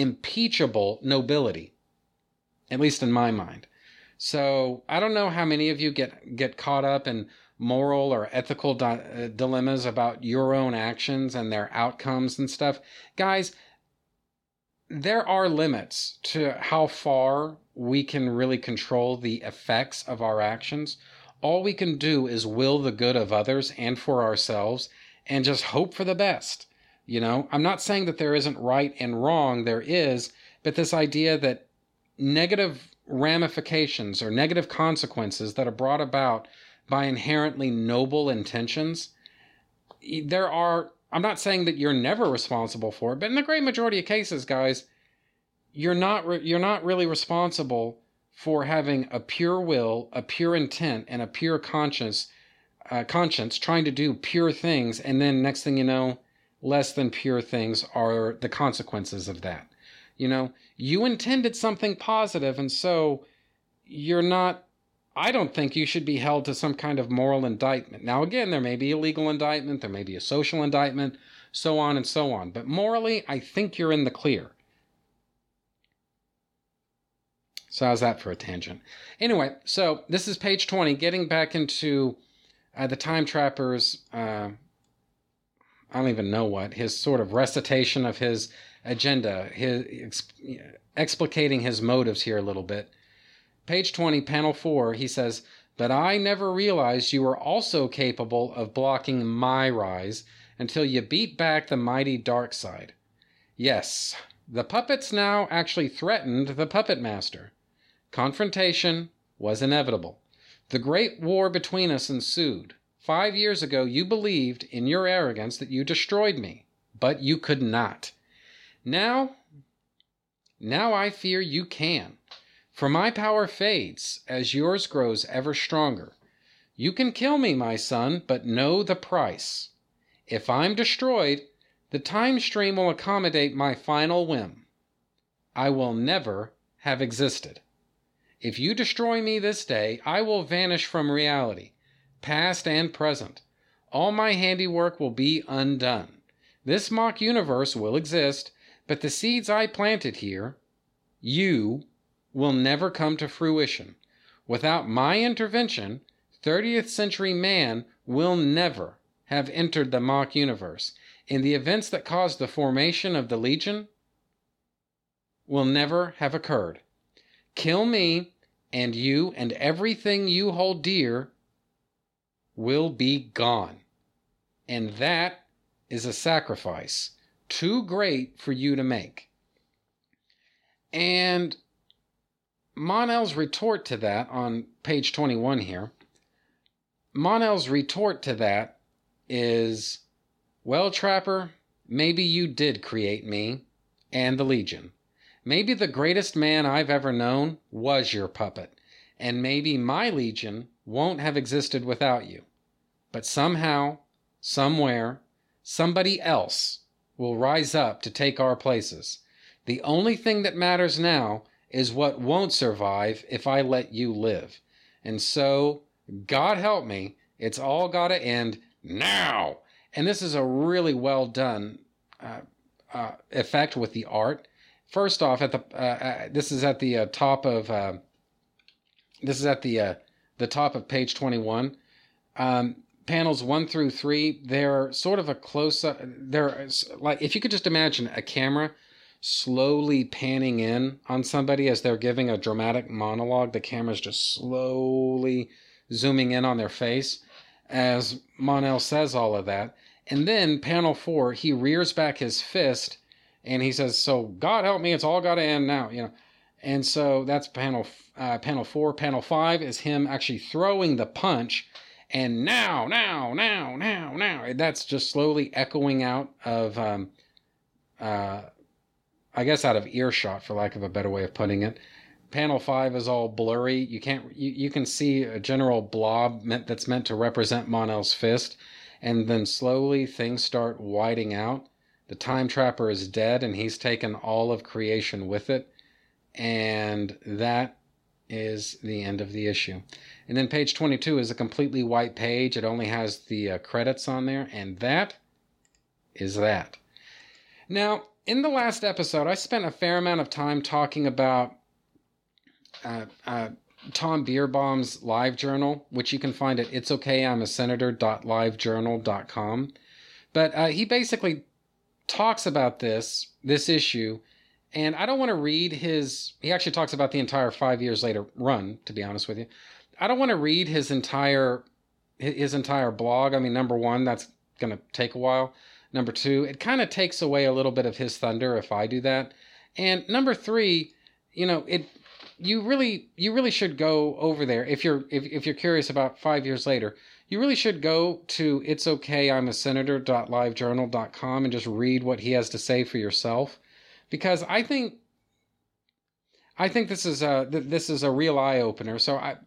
unimpeachable nobility, at least in my mind. So I don't know how many of you get get caught up in moral or ethical di- uh, dilemmas about your own actions and their outcomes and stuff. Guys, there are limits to how far we can really control the effects of our actions. All we can do is will the good of others and for ourselves and just hope for the best. You know, I'm not saying that there isn't right and wrong, there is, but this idea that negative ramifications or negative consequences that are brought about by inherently noble intentions, there are, I'm not saying that you're never responsible for it, but in the great majority of cases, guys, you're not, you're not really responsible for having a pure will, a pure intent, and a pure conscience, uh, conscience, trying to do pure things, and then next thing you know, less than pure things are the consequences of that. You know, you intended something positive, and so you're not. I don't think you should be held to some kind of moral indictment. Now, again, there may be a legal indictment, there may be a social indictment, so on and so on. But morally, I think you're in the clear. So, how's that for a tangent? Anyway, so this is page 20, getting back into uh, the Time Trapper's, uh, I don't even know what, his sort of recitation of his agenda, his exp- explicating his motives here a little bit. Page 20, panel 4, he says, But I never realized you were also capable of blocking my rise until you beat back the mighty Darkseid. Yes, the puppets now actually threatened the puppet master. Confrontation was inevitable. The great war between us ensued. Five years ago, you believed, in your arrogance, that you destroyed me, but you could not. Now, now I fear you can. For my power fades as yours grows ever stronger. You can kill me, my son, but know the price. If I'm destroyed, the time stream will accommodate my final whim. I will never have existed. If you destroy me this day, I will vanish from reality, past and present. All my handiwork will be undone. This mock universe will exist, but the seeds I planted here, you, will never come to fruition. Without my intervention, 30th century man will never have entered the mock universe, and the events that caused the formation of the Legion will never have occurred. Kill me, and you and everything you hold dear will be gone. And that is a sacrifice too great for you to make. And Mon-El's retort to that on page 21 here, Mon-El's retort to that is, Well, Trapper, maybe you did create me and the Legion. Maybe the greatest man I've ever known was your puppet, and maybe my legion won't have existed without you. But somehow, somewhere, somebody else will rise up to take our places. The only thing that matters now is what won't survive if I let you live. And so, God help me, it's all got to end now. And this is a really well done uh, uh, effect with the art first off, at the uh, uh, this is at the uh, top of uh, this is at the the top of page twenty one. Um, panels one through three, they're sort of a close up. They're like if you could just imagine a camera slowly panning in on somebody as they're giving a dramatic monologue. The camera's just slowly zooming in on their face as Mon-El says all of that. And then panel four, he rears back his fist and he says, "So God help me, it's all got to end now," you know. And so that's panel uh, panel four. Panel five is him actually throwing the punch, and now, now, now, now, now. That's just slowly echoing out of, um, uh, I guess, out of earshot, for lack of a better way of putting it. Panel five is all blurry. You can't. You, you can see a general blob meant, that's meant to represent Mon-El's fist, and then slowly things start whiting out the time trapper is dead and he's taken all of creation with it. And that is the end of the issue. And then page 22 is a completely white page. It only has the uh, credits on there. And that is that. Now, in the last episode, I spent a fair amount of time talking about uh, uh, Tom Bierbaum's live journal, which you can find at it's okay I'm a senator.livejournal.com. But uh, he basically talks about this this issue and I don't want to read his he actually talks about the entire 5 years later run to be honest with you. I don't want to read his entire his entire blog. I mean number 1 that's going to take a while. Number 2, it kind of takes away a little bit of his thunder if I do that. And number 3, you know, it you really you really should go over there if you're if, if you're curious about 5 years later you really should go to it's okay i'm a senator.livejournal.com and just read what he has to say for yourself because i think I think this is a this is a real eye opener. So I,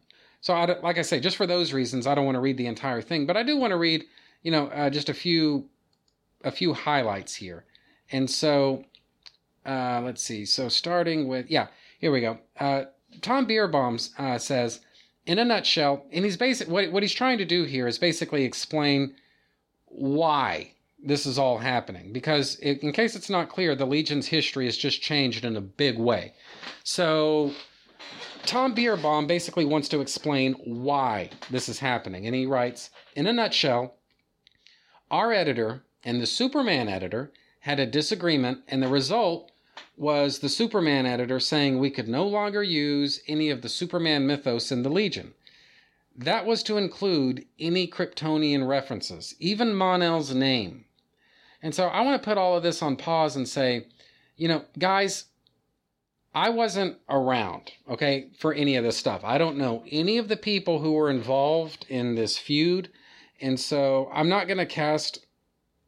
so I, like I say, just for those reasons, I don't want to read the entire thing, but I do want to read, you know, uh, just a few, a few highlights here. And so, uh, let's see. So starting with, yeah, here we go. Uh, Tom Bierbaum uh, says, in a nutshell, and he's basic. What what he's trying to do here is basically explain why this is all happening. Because in case it's not clear, the Legion's history has just changed in a big way. So Tom Bierbaum basically wants to explain why this is happening. And he writes In a nutshell, our editor and the Superman editor had a disagreement, and the result was the Superman editor saying we could no longer use any of the Superman mythos in the Legion. That was to include any Kryptonian references, even Mon-El's name. And so I want to put all of this on pause and say, you know, guys, I wasn't around, okay, for any of this stuff. I don't know any of the people who were involved in this feud. And so I'm not going to cast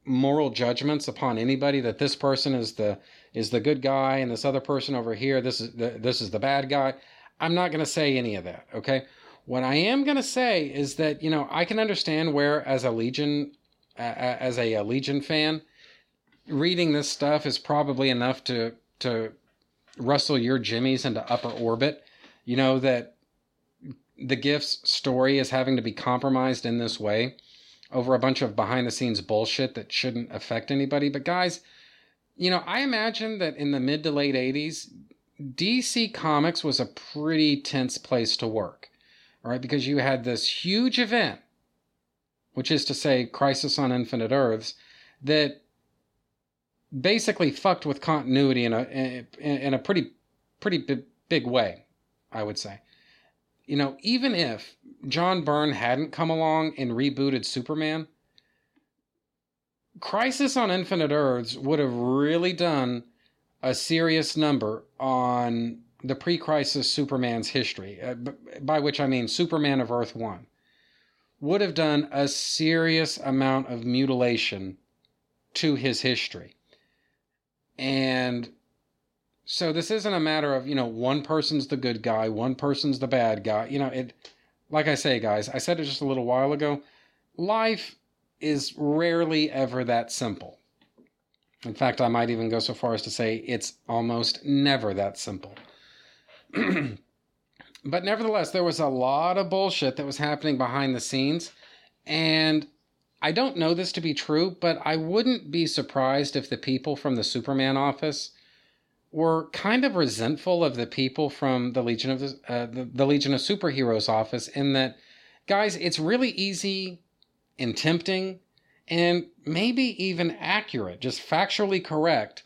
moral judgments upon anybody that this person is the is the good guy and this other person over here this is the, this is the bad guy. I'm not going to say any of that, okay? What I am going to say is that, you know, I can understand where as a Legion uh, as a, a Legion fan reading this stuff is probably enough to to rustle your jimmies into upper orbit. You know that the Giff's story is having to be compromised in this way over a bunch of behind the scenes bullshit that shouldn't affect anybody. But guys, you know, I imagine that in the mid to late 80s, DC Comics was a pretty tense place to work. Right, because you had this huge event, which is to say, Crisis on Infinite Earths, that basically fucked with continuity in a in, a pretty pretty big, big way, I would say. You know, even if John Byrne hadn't come along and rebooted Superman, Crisis on Infinite Earths would have really done a serious number on the pre-crisis Superman's history, uh, by which I mean Superman of Earth 1, would have done a serious amount of mutilation to his history. And so this isn't a matter of, you know, one person's the good guy, one person's the bad guy. You know, it like I say, guys, I said it just a little while ago, life is rarely ever that simple. In fact, I might even go so far as to say it's almost never that simple. but nevertheless, there was a lot of bullshit that was happening behind the scenes. And I don't know this to be true, but I wouldn't be surprised if the people from the Superman office were kind of resentful of the people from the Legion of the, uh, the, the Legion of Superheroes office in that, guys, it's really easy and tempting and maybe even accurate, just factually correct,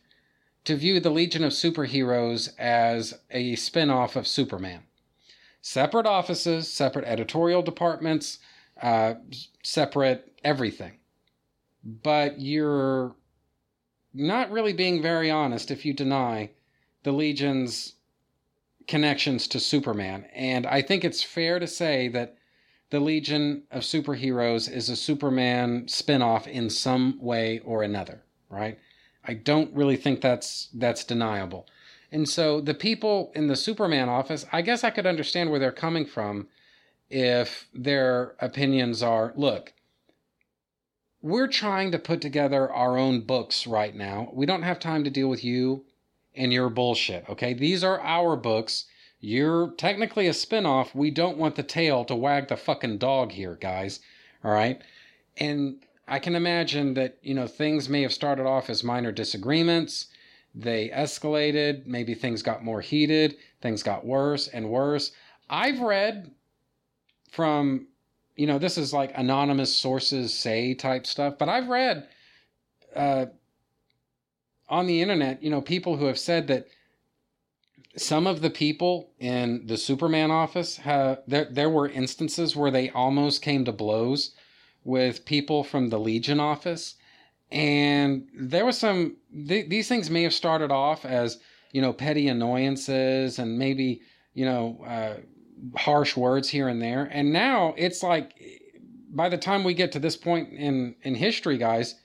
to view the Legion of Superheroes as a spin off of Superman. Separate offices, separate editorial departments, uh, separate everything. But you're not really being very honest if you deny the Legion's connections to Superman. And I think it's fair to say that the Legion of Superheroes is a Superman spinoff in some way or another, right? I don't really think that's that's deniable. And so the people in the Superman office, I guess I could understand where they're coming from if their opinions are look, we're trying to put together our own books right now. We don't have time to deal with you and your bullshit, okay? These are our books. You're technically a spinoff. We don't want the tail to wag the fucking dog here, guys. All right? And I can imagine that, you know, things may have started off as minor disagreements. They escalated. Maybe things got more heated. Things got worse and worse. I've read from you know this is like anonymous sources say type stuff but i've read uh, on the internet you know people who have said that some of the people in the superman office have there, there were instances where they almost came to blows with people from the legion office and there was some th- these things may have started off as you know petty annoyances and maybe you know uh, harsh words here and there. And now it's like by the time we get to this point in in history, guys,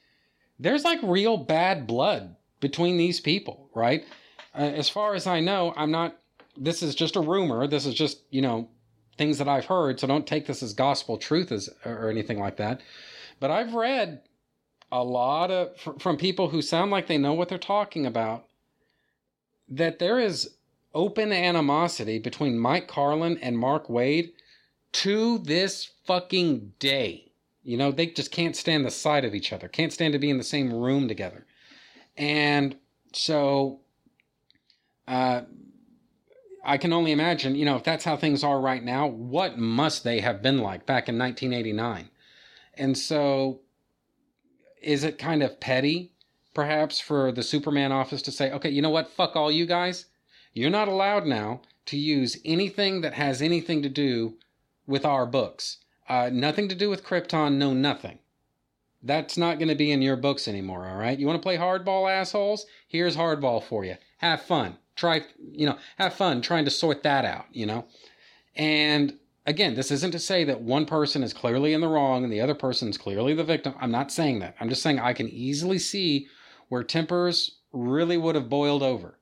there's like real bad blood between these people, right? Uh, as far as I know, I'm not this is just a rumor. This is just, you know, things that I've heard. So don't take this as gospel truth as, or anything like that. But I've read a lot of, from people who sound like they know what they're talking about, that there is open animosity between Mike Carlin and Mark Waid to this fucking day. You know, they just can't stand the sight of each other, can't stand to be in the same room together. And so uh, I can only imagine, you know, if that's how things are right now, what must they have been like back in 1989? And so is it kind of petty, perhaps, for the Superman office to say, okay, you know what? Fuck all you guys. You're not allowed now to use anything that has anything to do with our books. Uh, nothing to do with Krypton, no nothing. That's not going to be in your books anymore, all right? You want to play hardball, assholes? Here's hardball for you. Have fun. Try, you know, have fun trying to sort that out, you know? And again, this isn't to say that one person is clearly in the wrong and the other person's clearly the victim. I'm not saying that. I'm just saying I can easily see where tempers really would have boiled over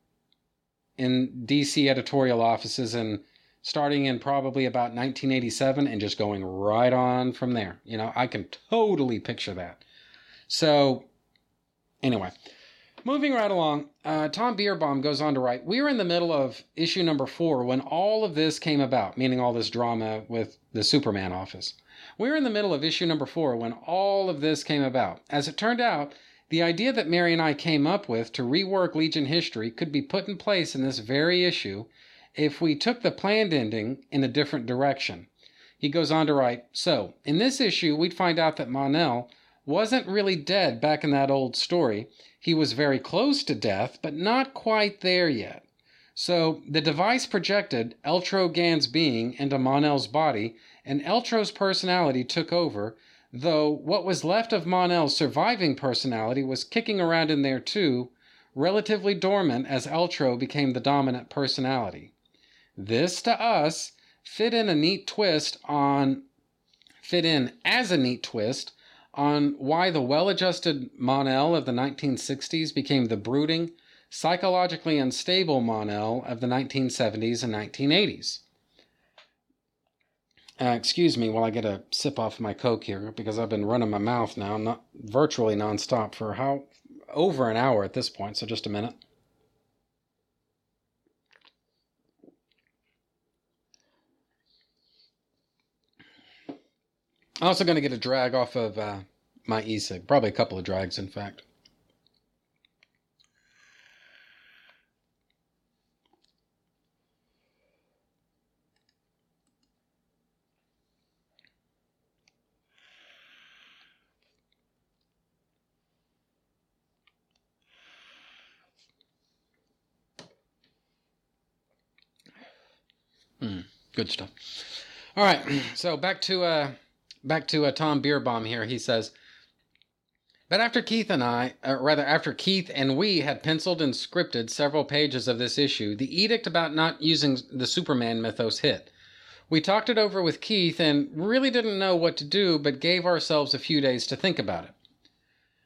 in DC editorial offices and starting in probably about 1987 and just going right on from there. You know, I can totally picture that. So, anyway, moving right along, uh, Tom Bierbaum goes on to write We were in the middle of issue number four when all of this came about, meaning all this drama with the Superman office. We were in the middle of issue number four when all of this came about. As it turned out, the idea that Mary and I came up with to rework Legion history could be put in place in this very issue if we took the planned ending in a different direction. He goes on to write So, in this issue, we'd find out that Mon-El wasn't really dead back in that old story. He was very close to death, but not quite there yet. So, the device projected Eltro Gans' being into Mon-El's body, and Eltro's personality took over, though what was left of Mon-El's surviving personality was kicking around in there too, relatively dormant as Eltro became the dominant personality. This to us fit in a neat twist on fit in as a neat twist on why the well-adjusted Mon-El of the 1960s became the brooding, psychologically unstable Mon-El of the 1970s and 1980s. Uh, excuse me while I get a sip off my Coke here because I've been running my mouth now, not virtually nonstop for how over an hour at this point. So just a minute. I'm also going to get a drag off of uh, my e-cig. Probably a couple of drags, in fact. Good stuff. All right, so back to uh, back to uh, Tom Bierbaum here. He says, but after Keith and I, uh, rather after Keith and we had penciled and scripted several pages of this issue, the edict about not using the Superman mythos hit. We talked it over with Keith and really didn't know what to do, but gave ourselves a few days to think about it.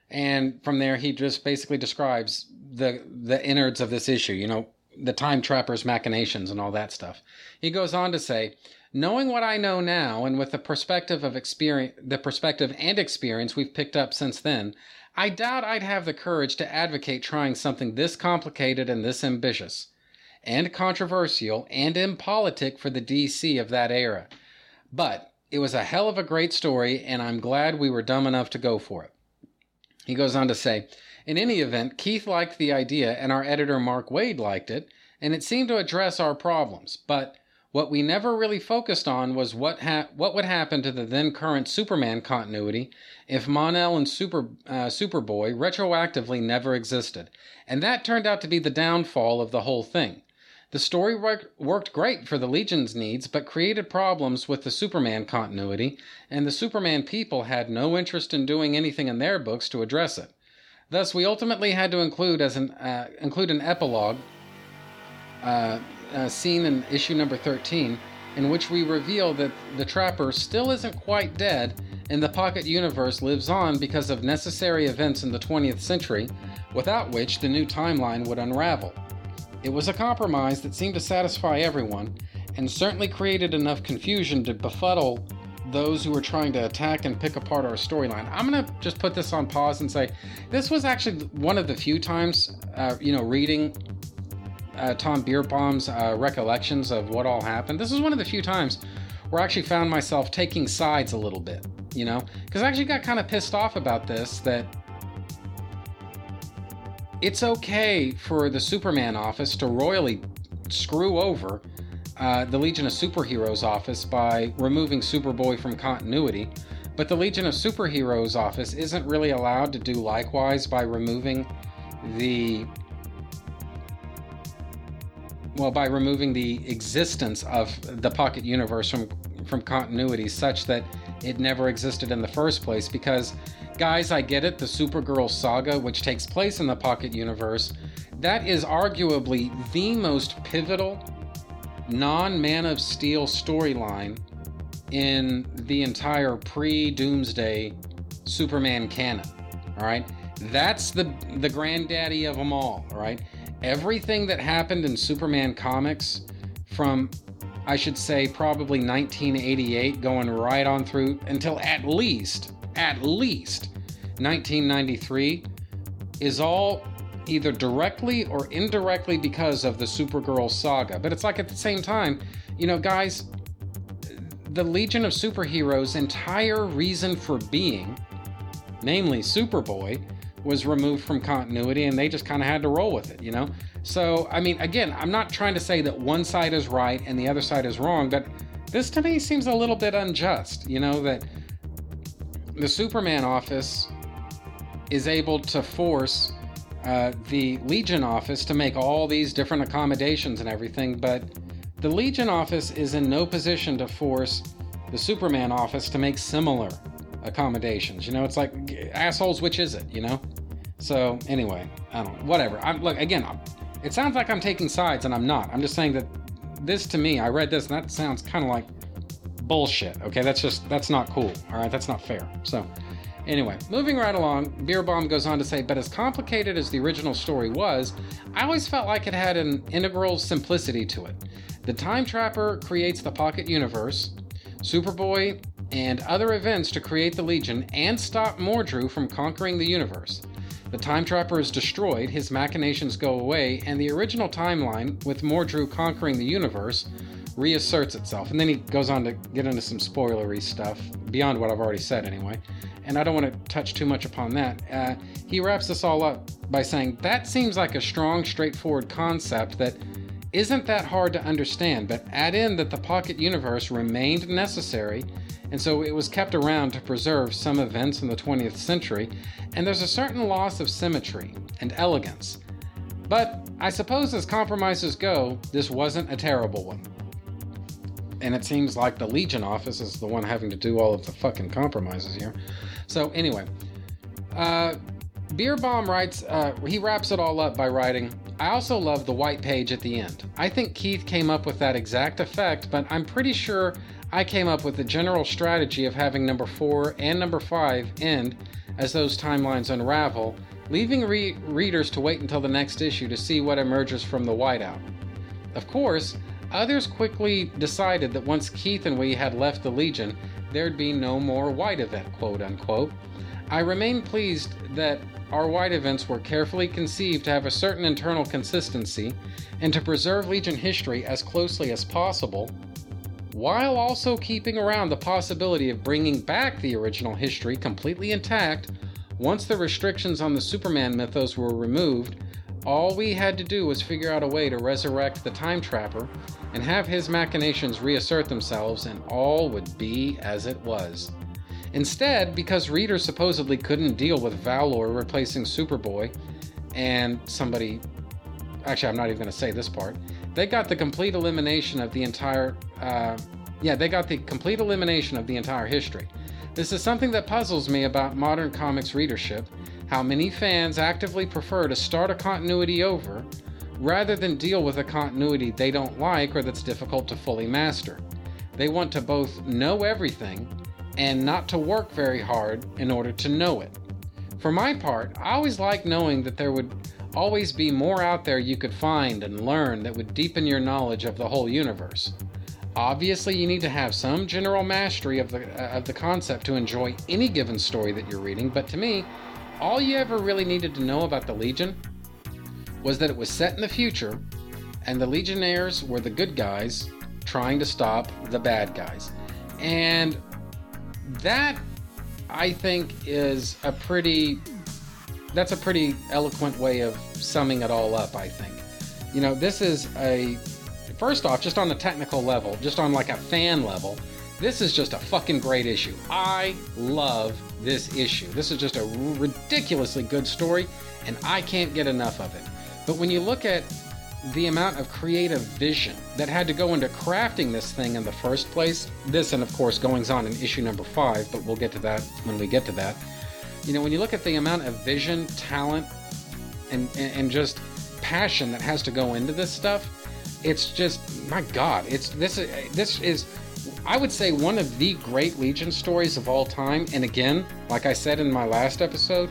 And from there, he just basically describes the the innards of this issue. You know, the time trapper's machinations and all that stuff. He goes on to say, knowing what I know now and with the perspective of experience, the perspective and experience we've picked up since then, I doubt I'd have the courage to advocate trying something this complicated and this ambitious, and controversial and impolitic for the DC of that era. But it was a hell of a great story, and I'm glad we were dumb enough to go for it. He goes on to say, in any event, Keith liked the idea, and our editor Mark Waid liked it, and it seemed to address our problems. But what we never really focused on was what ha- what would happen to the then current Superman continuity if Mon-El and Super uh, Superboy retroactively never existed, and that turned out to be the downfall of the whole thing. The story work- worked great for the Legion's needs, but created problems with the Superman continuity, and the Superman people had no interest in doing anything in their books to address it. Thus, we ultimately had to include as an uh, include an epilogue. Uh, uh, scene in issue number 13, in which we reveal that the Trapper still isn't quite dead and the Pocket Universe lives on because of necessary events in the 20th century, without which the new timeline would unravel. It was a compromise that seemed to satisfy everyone, and certainly created enough confusion to befuddle those who are trying to attack and pick apart our storyline. I'm gonna just put this on pause and say this was actually one of the few times, uh, you know, reading uh, Tom Bierbaum's uh, recollections of what all happened. This is one of the few times where I actually found myself taking sides a little bit, you know, because I actually got kind of pissed off about this that it's okay for the Superman office to royally screw over uh, the Legion of Superheroes office by removing Superboy from continuity, but the Legion of Superheroes office isn't really allowed to do likewise by removing the well by removing the existence of the pocket universe from from continuity such that it never existed in the first place. Because guys i get it the supergirl saga which takes place in the pocket universe that is arguably the most pivotal non man of steel storyline in the entire pre doomsday superman canon all right? That's the the granddaddy of them all all right? Everything that happened in Superman comics from, I should say, probably 1988 going right on through until at least, at least 1993 is all either directly or indirectly because of the Supergirl saga. But it's like at the same time, you know, guys, the Legion of Superheroes' entire reason for being, namely Superboy, was removed from continuity and they just kind of had to roll with it, you know? So, I mean, again, I'm not trying to say that one side is right and the other side is wrong, but this to me seems a little bit unjust, you know, that the Superman office is able to force uh, the Legion office to make all these different accommodations and everything, but the Legion office is in no position to force the Superman office to make similar accommodations. You know, it's like assholes. Which is it? You know. So anyway, I don't. Know. Whatever. I'm look again. I'm, it sounds like I'm taking sides, and I'm not. I'm just saying that this to me, I read this, and that sounds kind of like bullshit. Okay, that's just that's not cool. All right, that's not fair. So. Anyway, moving right along, Bierbaum goes on to say, but as complicated as the original story was, I always felt like it had an integral simplicity to it. The Time Trapper creates the Pocket Universe, Superboy and other events to create the Legion and stop Mordru from conquering the universe. The Time Trapper is destroyed, his machinations go away, and the original timeline, with Mordru conquering the universe, reasserts itself. And then he goes on to get into some spoilery stuff, beyond what I've already said anyway. And I don't want to touch too much upon that. Uh, he wraps this all up by saying, That seems like a strong, straightforward concept that isn't that hard to understand, but add in that the pocket universe remained necessary and so it was kept around to preserve some events in the 20th century, and there's a certain loss of symmetry and elegance. But I suppose as compromises go, this wasn't a terrible one. And it seems like the Legion office is the one having to do all of the fucking compromises here. So, anyway, uh, writes, uh, he wraps it all up by writing, I also love the white page at the end. I think Keith came up with that exact effect, but I'm pretty sure I came up with the general strategy of having number 4 and number 5 end as those timelines unravel, leaving re- readers to wait until the next issue to see what emerges from the whiteout. Of course, others quickly decided that once Keith and we had left the Legion, there'd be no more white event, quote unquote. I remain pleased that our white events were carefully conceived to have a certain internal consistency and to preserve Legion history as closely as possible while also keeping around the possibility of bringing back the original history completely intact once the restrictions on the Superman mythos were removed. All we had to do was figure out a way to resurrect the Time Trapper and have his machinations reassert themselves, and all would be as it was. Instead, because readers supposedly couldn't deal with Valor replacing Superboy and somebody. Actually, I'm not even going to say this part. They got the complete elimination of the entire. Uh, yeah, they got the complete elimination of the entire history. This is something that puzzles me about modern comics readership how many fans actively prefer to start a continuity over rather than deal with a continuity they don't like or that's difficult to fully master. They want to both know everything and not to work very hard in order to know it. For my part, I always like knowing that there would always be more out there you could find and learn that would deepen your knowledge of the whole universe. Obviously, you need to have some general mastery of the, uh, of the concept to enjoy any given story that you're reading, but to me, all you ever really needed to know about the Legion was that it was set in the future and the Legionnaires were the good guys trying to stop the bad guys. And that, I think, is a pretty. That's a pretty eloquent way of summing it all up, I think. You know, this is a first off, just on the technical level, just on like a fan level, this is just a fucking great issue. I love this issue. This is just a ridiculously good story, and I can't get enough of it. But when you look at the amount of creative vision that had to go into crafting this thing in the first place, this and of course goings on in issue number five, but we'll get to that when we get to that. You know, when you look at the amount of vision, talent, and, and just passion that has to go into this stuff, it's just my god it's this is this is i would say one of the great legion stories of all time and again like i said in my last episode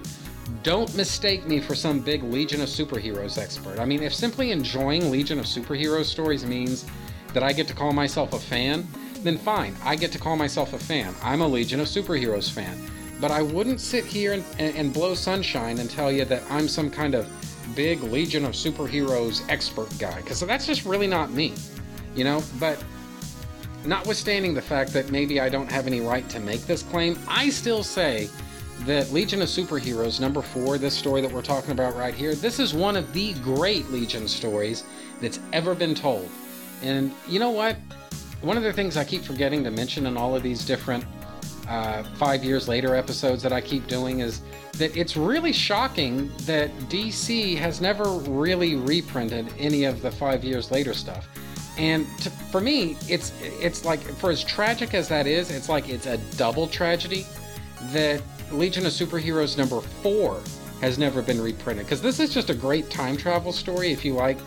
don't mistake me for some big legion of superheroes expert. I mean if simply enjoying legion of superheroes stories means that i get to call myself a fan then fine i get to call myself a fan. I'm a legion of superheroes fan. But i wouldn't sit here and, and blow sunshine and tell you that i'm some kind of big Legion of Superheroes expert guy, because that's just really not me, you know? But notwithstanding the fact that maybe I don't have any right to make this claim, I still say that Legion of Superheroes number four, this story that we're talking about right here, this is one of the great Legion stories that's ever been told. And you know what? One of the things I keep forgetting to mention in all of these different uh, five years later episodes that I keep doing is that it's really shocking that DC has never really reprinted any of the five years later stuff. And to, for me, it's it's like for as tragic as that is, it's like it's a double tragedy that Legion of Superheroes number four has never been reprinted because this is just a great time travel story. If you like,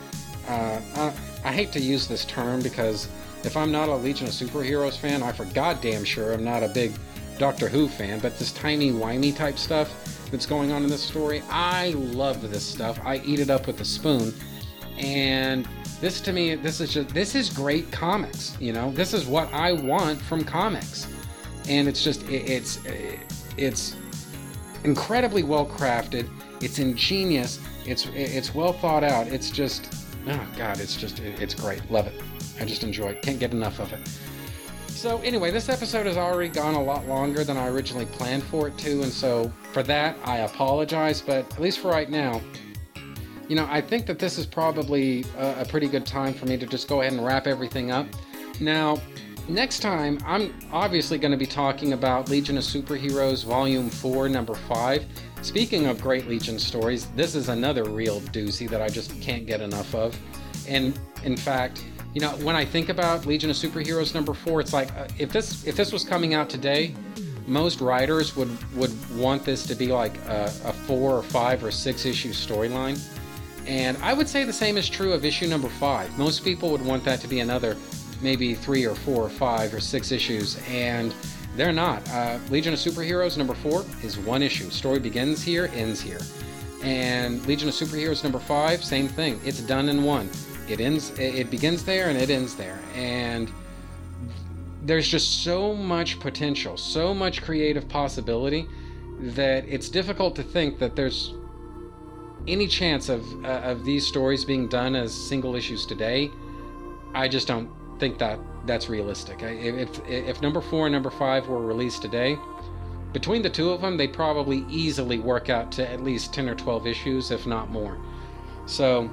uh, uh, I hate to use this term because if I'm not a Legion of Superheroes fan, I for goddamn sure I'm not a big Doctor Who fan. But this timey wimey type stuff that's going on in this story. I love this stuff. I eat it up with a spoon. And this to me, this is just this is great comics. You know, this is what I want from comics. And it's just it, it's uh, it's incredibly well crafted. It's ingenious. It's it's well thought out. It's just oh god, it's just it's great. Love it. I just enjoy it. Can't get enough of it. So, anyway, this episode has already gone a lot longer than I originally planned for it to, and so for that, I apologize, but at least for right now, you know, I think that this is probably a, a pretty good time for me to just go ahead and wrap everything up. Now, next time, I'm obviously going to be talking about Legion of Superheroes Volume 4, Number 5. Speaking of great Legion stories, this is another real doozy that I just can't get enough of. And in fact, you know, when I think about Legion of Superheroes number four, it's like uh, if this if this was coming out today, most writers would would want this to be like a, a four or five or six issue storyline, and I would say the same is true of issue number five. Most people would want that to be another maybe three or four or five or six issues, and they're not. Uh, Legion of Superheroes number four is one issue. Story begins here, ends here. And Legion of Superheroes number five, same thing. It's done in one. It ends. It begins there and it ends there, and there's just so much potential, so much creative possibility that it's difficult to think that there's any chance of uh, of these stories being done as single issues today. I just don't think that that's realistic. If if number four and number five were released today, between the two of them, they probably easily work out to at least ten or twelve issues, if not more. So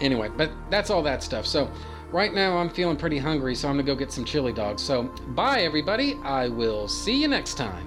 Anyway, but that's all that stuff. So right now I'm feeling pretty hungry, so I'm gonna go get some chili dogs. So bye, everybody. I will see you next time.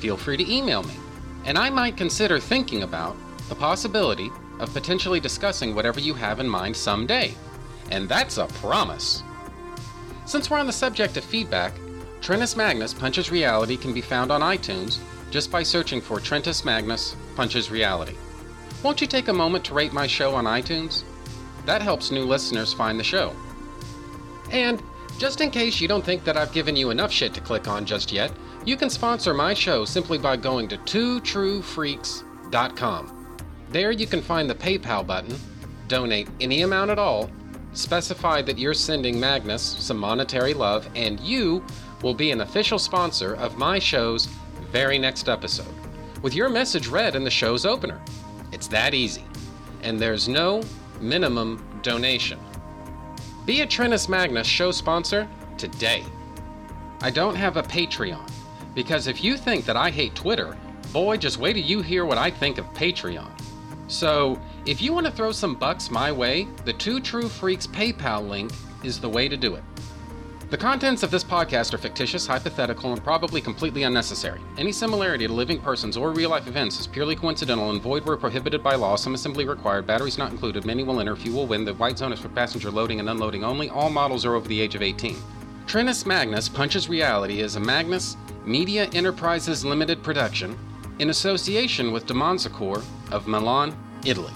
Feel free to email me, and I might consider thinking about the possibility of potentially discussing whatever you have in mind someday. And that's a promise. Since we're on the subject of feedback, Trentus Magnus Punches Reality can be found on iTunes just by searching for Trentus Magnus Punches Reality. Won't you take a moment to rate my show on iTunes? That helps new listeners find the show. And just in case you don't think that I've given you enough shit to click on just yet, you can sponsor my show simply by going to twotruefreaks.com. There you can find the PayPal button, donate any amount at all, specify that you're sending Magnus some monetary love, and you will be an official sponsor of my show's very next episode, with your message read in the show's opener. It's that easy. And there's no minimum donation. Be a Trentus Magnus show sponsor today. I don't have a Patreon, because if you think that I hate Twitter, boy, just wait till you hear what I think of Patreon. So, if you want to throw some bucks my way, the Two True Freaks PayPal link is the way to do it. The contents of this podcast are fictitious, hypothetical, and probably completely unnecessary. Any similarity to living persons or real life events is purely coincidental and void where prohibited by law. Some assembly required, batteries not included, many will enter, few will win. The white zone is for passenger loading and unloading only. All models are over the age of 18. Trentus Magnus Punches Reality is a Magnus Media Enterprises Limited production in association with Demonzacor of Milan, Italy.